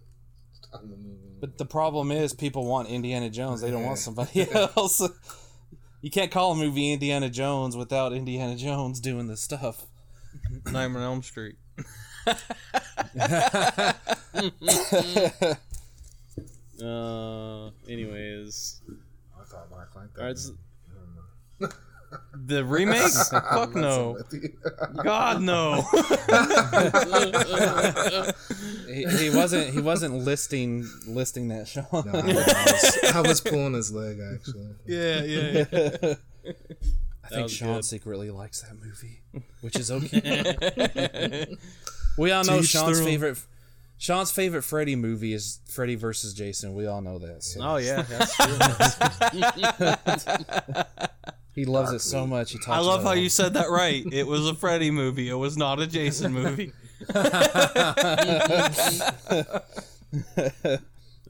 it's time to. But the problem is, people want Indiana Jones. They don't want somebody [LAUGHS] else. You can't call a movie Indiana Jones without Indiana Jones doing the stuff. Nightmare on Elm Street. [LAUGHS] uh, anyways, I thought Mark liked that. All right, so- movie. The remake? [LAUGHS] Fuck no. God no. [LAUGHS] he, he wasn't he wasn't listing listing that Sean. No, I, was, I was pulling his leg actually. yeah, yeah, yeah. I think Sean good. secretly likes that movie, which is okay. we all know To each Sean's their own. favorite. Sean's favorite Freddy movie is Freddy versus Jason. We all know that. So. oh yeah, that's true. [LAUGHS] He loves it so much. He talks. I love about how it you said that right. It was a Freddy movie. It was not a Jason movie. [LAUGHS] [LAUGHS]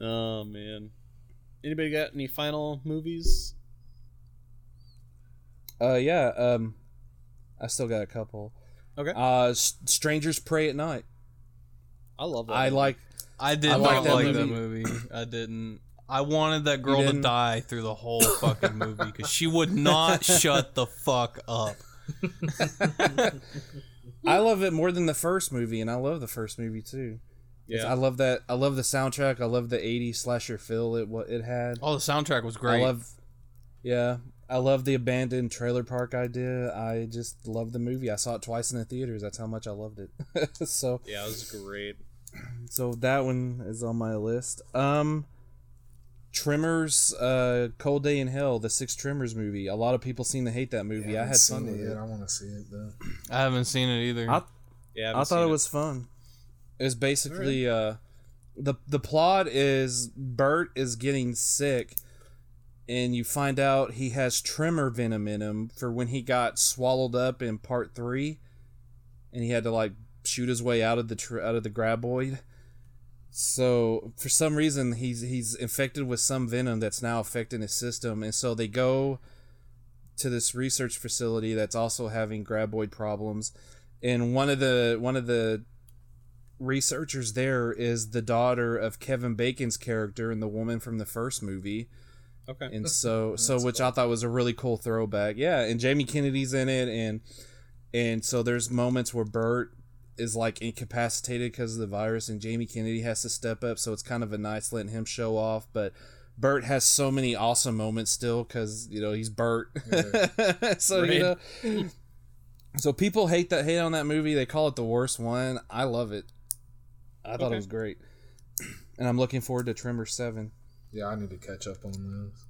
oh man. Anybody got any final movies? Uh, yeah. Um, I still got a couple. Okay. Uh, S- Strangers Prey at Night. I love that. I one. like. I did I not like like, that that movie. movie. I didn't. I wanted that girl to die through the whole fucking movie because she would not [LAUGHS] shut the fuck up. [LAUGHS] I love it more than the first movie, and I love the first movie too. Yeah. I love that. I love the soundtrack. I love the '80s slasher feel it what it had. Oh, the soundtrack was great. I love. Yeah, I love the abandoned trailer park idea. I just love the movie. I saw it twice in the theaters. That's how much I loved it. [LAUGHS] so, Yeah, it was great. so that one is on my list. Um, Tremors, uh, Cold Day in Hell, the Six Tremors movie. A lot of people seem to hate that movie. Yeah, I had seen fun with it. it. yet. I want to see it though. I haven't seen it either. I, Yeah, I thought it was fun. It's was basically uh, the the plot is Bert is getting sick, and you find out he has tremor venom in him for when he got swallowed up in part three, and he had to like shoot his way out of the tr- out of the graboid. So for some reason he's he's infected with some venom that's now affecting his system, and so they go to this research facility that's also having graboid problems and one of the one of the researchers there is the daughter of Kevin Bacon's character and the woman from the first movie. Okay. And so so which I thought was a really cool throwback. Yeah, and Jamie Kennedy's in it and and so there's moments where Bert is like incapacitated because of the virus and Jamie Kennedy has to step up so it's kind of a nice letting him show off but Bert has so many awesome moments still because you know he's Bert, [LAUGHS] so you know so people hate that hate on that movie. They call it the worst one. I love it. I thought Okay. it was great, and I'm looking forward to Tremor Seven. Yeah, I need to catch up on those.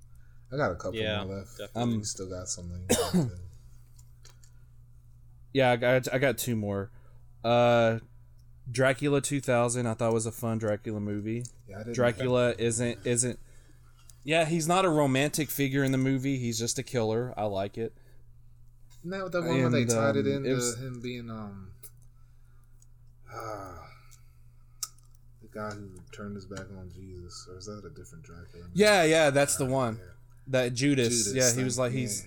I got a couple Yeah, more left. definitely. Um, still got something. [COUGHS] Yeah, I got I got two more. Uh, Dracula 2000. I thought was a fun Dracula movie. yeah, I didn't Dracula isn't isn't. Yeah, he's not a romantic figure in the movie. He's just a killer. I like it. Isn't that the one where they And, tied it um, into it was- him being um ah, the guy who turned his back on Jesus, or is that a different Dracula? Yeah, yeah, that's the one. Yeah. That Judas. Judas, yeah, he was like yeah. he's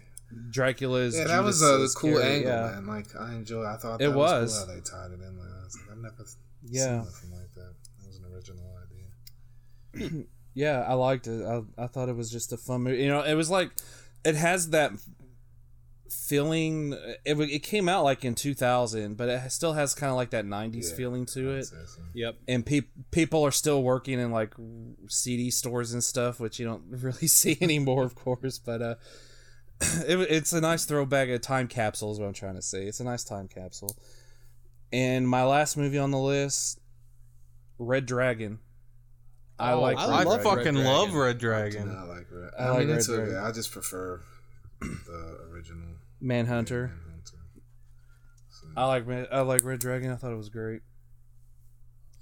Dracula's. Yeah, that was a cool character, angle, yeah. man. Like I enjoy. I thought It was, was. cool how they tied it in. Like, I was like, I've never Yeah. seen nothing like that. That was an original idea. [CLEARS THROAT] Yeah, I liked it. I, I thought it was just a fun movie. You know, it was like it has that feeling. It it came out like in 2000, but it still has kind of like that 90s Yeah, feeling to I'd it. so. Yep. And pe- people are still working in like CD stores and stuff, which you don't [LAUGHS] really see anymore, of course. But uh, [CLEARS THROAT] it, it's a nice throwback, a time capsule is what I'm trying to say. It's a nice time capsule. And my last movie on the list, Red Dragon. I Oh, like. I Red I, love Dragon. fucking Red love Dragon. Red I do Dragon. not like Red. I I, like mean, Red it's okay. Dragon. I just prefer the original Manhunter. Manhunter. So, I like Red- I like Red Dragon. I thought it was great.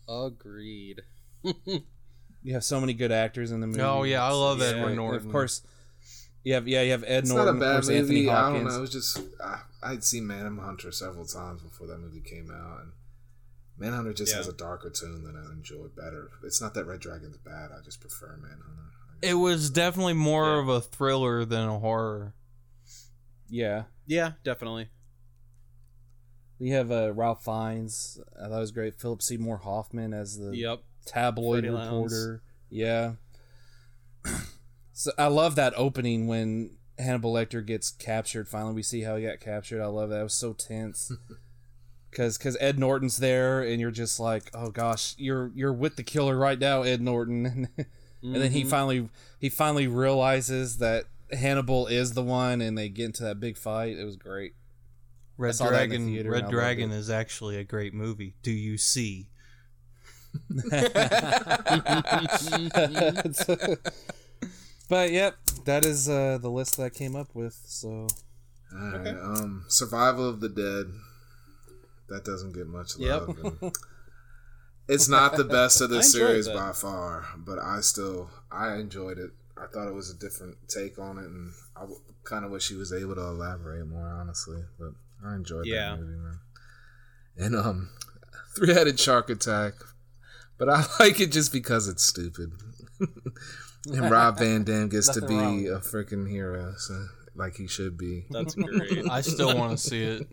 Agreed. [LAUGHS] You have so many good actors in the movie. Oh, yeah, I love it's Edward Norton. Of course, you have yeah, you have Ed it's Norton, not a of bad course, movie. Anthony I don't Hopkins. know. It was just I, I'd seen Manhunter several times before that movie came out, and Manhunter just Yeah. has a darker tone that I enjoy better. It's not that Red Dragon's bad. I just prefer Manhunter. It was definitely more Yeah. of a thriller than a horror. Yeah, Yeah, definitely. we have uh, Ralph Fiennes. I thought it was great. Philip Seymour Hoffman as the Yep. tabloid Freddie Lounds. reporter. Yeah. [CLEARS THROAT] so I love that opening when Hannibal Lecter gets captured. Finally, we see how he got captured. I love that. It was so tense. [LAUGHS] because because Ed Norton's there, and you're just like, oh gosh, you're you're with the killer right now, Ed Norton. [LAUGHS] and then he Mhm. finally he finally realizes that Hannibal is the one, and they get into that big fight. It was great. Red saw that in the Dragon. theater Red Dragon it. is actually a great movie. Do you see? [LAUGHS] but yep, that is uh, the list that I came up with. So All right, um, Survival of the Dead. That doesn't get much love. and [LAUGHS] it's not the best of [LAUGHS] I the series that. by far, but I still I enjoyed it. I thought it was a different take on it, and I kind of wish he was able to elaborate more, honestly. But I enjoyed Yeah. that movie, man. And um, Three Headed Shark Attack, but I [LAUGHS] like it just because it's stupid. And Rob Van Dam gets to Nothing wrong be a freaking hero, so like he should be. That's [LAUGHS] great. I still want to see it.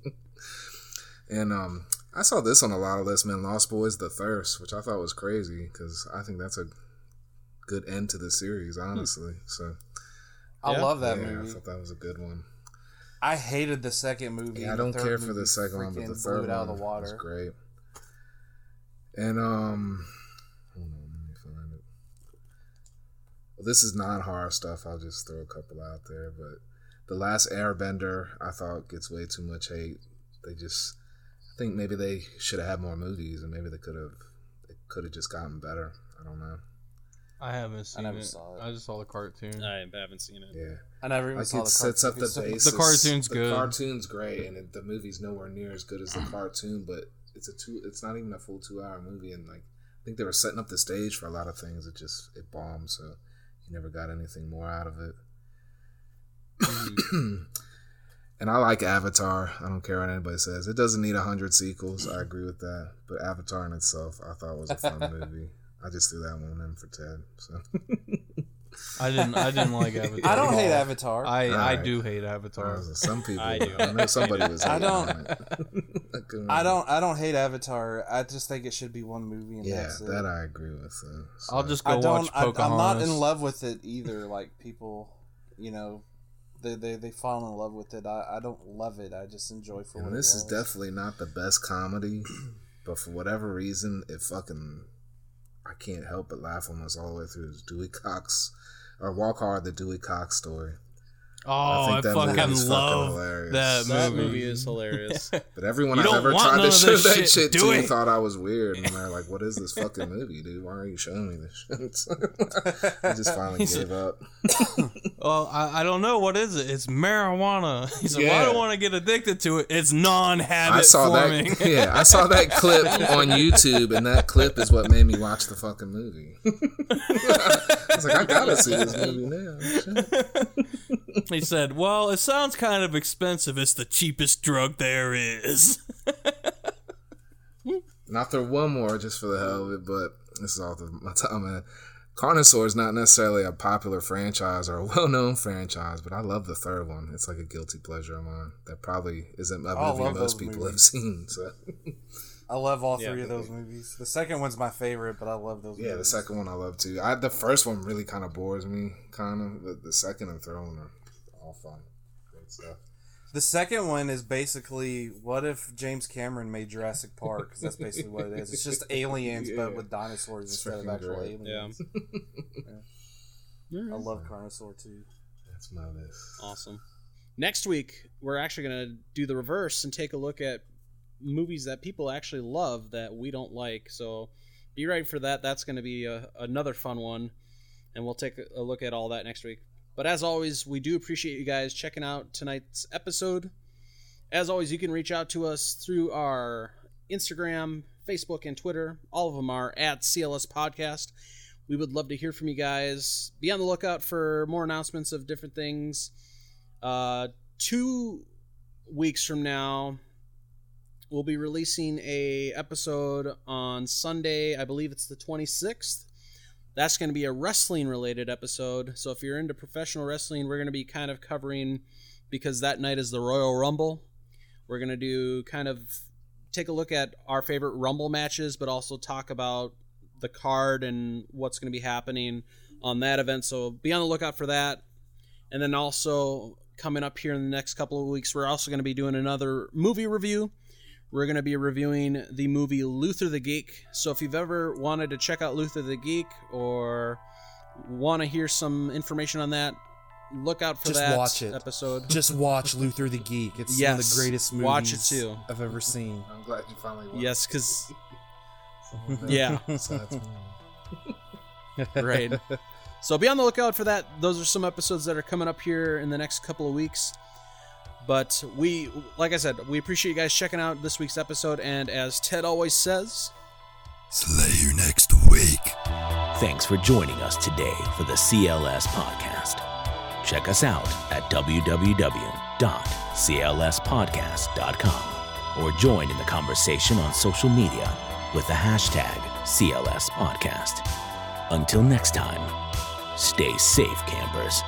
And um, I saw this on a lot of lists, man. Lost Boys: The Thirst, which I thought was crazy because I think that's a good end to the series, honestly. So I Yeah. love that yeah, I movie. thought that was a good one. I hated the second movie. Yeah, I don't care for the second one, but the third it out one of the was water. great. And um, hold on, let me find it. Well, this is not horror stuff. I'll just throw a couple out there. But the last Airbender, I thought gets way too much hate. They just, I think maybe they should have had more movies, and maybe they could have, they could have just gotten better. I don't know. I haven't seen never it. saw it. I just saw the cartoon. I haven't seen it. Yeah, I never even like saw it the sets up the So- basis. The cartoon's the good. The cartoon's great, and it, the movie's nowhere near as good as the [CLEARS THROAT] cartoon. But it's a two. It's not even a full two-hour movie, and like I think they were setting up the stage for a lot of things. It just it bombed, so you never got anything more out of it. Mm. [CLEARS THROAT] and I like Avatar. I don't care what anybody says. It doesn't need a hundred sequels. I agree with that. But Avatar in itself, I thought was a fun [LAUGHS] movie. I just threw that one in for Ted. So [LAUGHS] I didn't. I didn't like [LAUGHS] Avatar. I don't hate. Avatar. I I do hate Avatar. some people. I do. I know somebody was. [LAUGHS] I don't- on it. [LAUGHS] I don't. I don't hate Avatar. I just think it should be one movie and Yeah, that's it. that I agree with. Uh, so. I'll just go I don't. watch I, Pocahontas. I'm not in love with it either. Like people, you know, they they, they fall in love with it. I, I don't love it. I just enjoy for what And this is definitely not the best comedy, but for whatever reason, it fucking I can't help but laugh almost all the way through. Dewey Cox or Walk Hard, the Dewey Cox story. Oh, I, that movie fucking love hilarious. that That movie. movie is hilarious. [LAUGHS] But everyone I've ever tried to show that shit, shit, to it. thought I was weird, and they're like, "What is this fucking [LAUGHS] movie, dude? Why are you showing me this shit?" [LAUGHS] I just finally He said- gave up. Well, I, I don't know what is it. It's marijuana. He said, "Well, I don't want to get addicted to it. It's non-habit I saw forming." that. Yeah, I saw that clip on YouTube, and that clip is what made me watch the fucking movie. I was like, I gotta see this movie now. Shit. he said, "Well, it sounds kind of expensive. It's the cheapest drug there is." And I'll throw one more just for the hell of it, but this is all the, my time, man. Carnosaur is not necessarily a popular franchise or a well-known franchise, but I love the third one. It's like a guilty pleasure of mine. That probably isn't a Oh, movie most those people have seen. So I love all Yeah. three of those movies. The second one's my favorite, but I love those. yeah, the second one I love too. I the first one really kind of bores me, kind of. But the second and third one are all fun, great stuff. The second one is basically what if James Cameron made Jurassic Park? Because that's basically what it is. It's just [LAUGHS] aliens, Yeah. but with dinosaurs It's instead of actual great. Yeah. [LAUGHS] aliens. I love Carnosaur too. That's my list. Awesome. Next week, we're actually going to do the reverse and take a look at movies that people actually love that we don't like. So be ready for that. That's going to be a, another fun one. And we'll take a look at all that next week. But as always, we do appreciate you guys checking out tonight's episode. As always, you can reach out to us through our Instagram, Facebook, and Twitter. All of them are at CLS Podcast. We would love to hear from you guys. Be on the lookout for more announcements of different things. Uh, two weeks from now, we'll be releasing a episode on Sunday. I believe it's the 26th. That's going to be a wrestling related episode. So if you're into professional wrestling, we're going to be kind of covering because that night is the Royal Rumble. We're going to do kind of take a look at our favorite Rumble matches, but also talk about the card and what's going to be happening on that event. So be on the lookout for that. And then also coming up here in the next couple of weeks, we're also going to be doing another movie review. We're going to be reviewing the movie Luther the Geek. So if you've ever wanted to check out Luther the Geek or want to hear some information on that, look out for Just that watch it. episode. Just watch Luther the Geek. It's one of the greatest movies watch it too. I've ever seen. I'm glad you finally. watched yes, because it. yeah. [LAUGHS] Besides right. So be on the lookout for that. Those are some episodes that are coming up here in the next couple of weeks. But we, like I said, we appreciate you guys checking out this week's episode. And as Ted always says, Slay you next week. Thanks for joining us today for the CLS podcast. Check us out at www.clspodcast.com or join in the conversation on social media with the hashtag CLS Podcast. Until next time, stay safe, campers.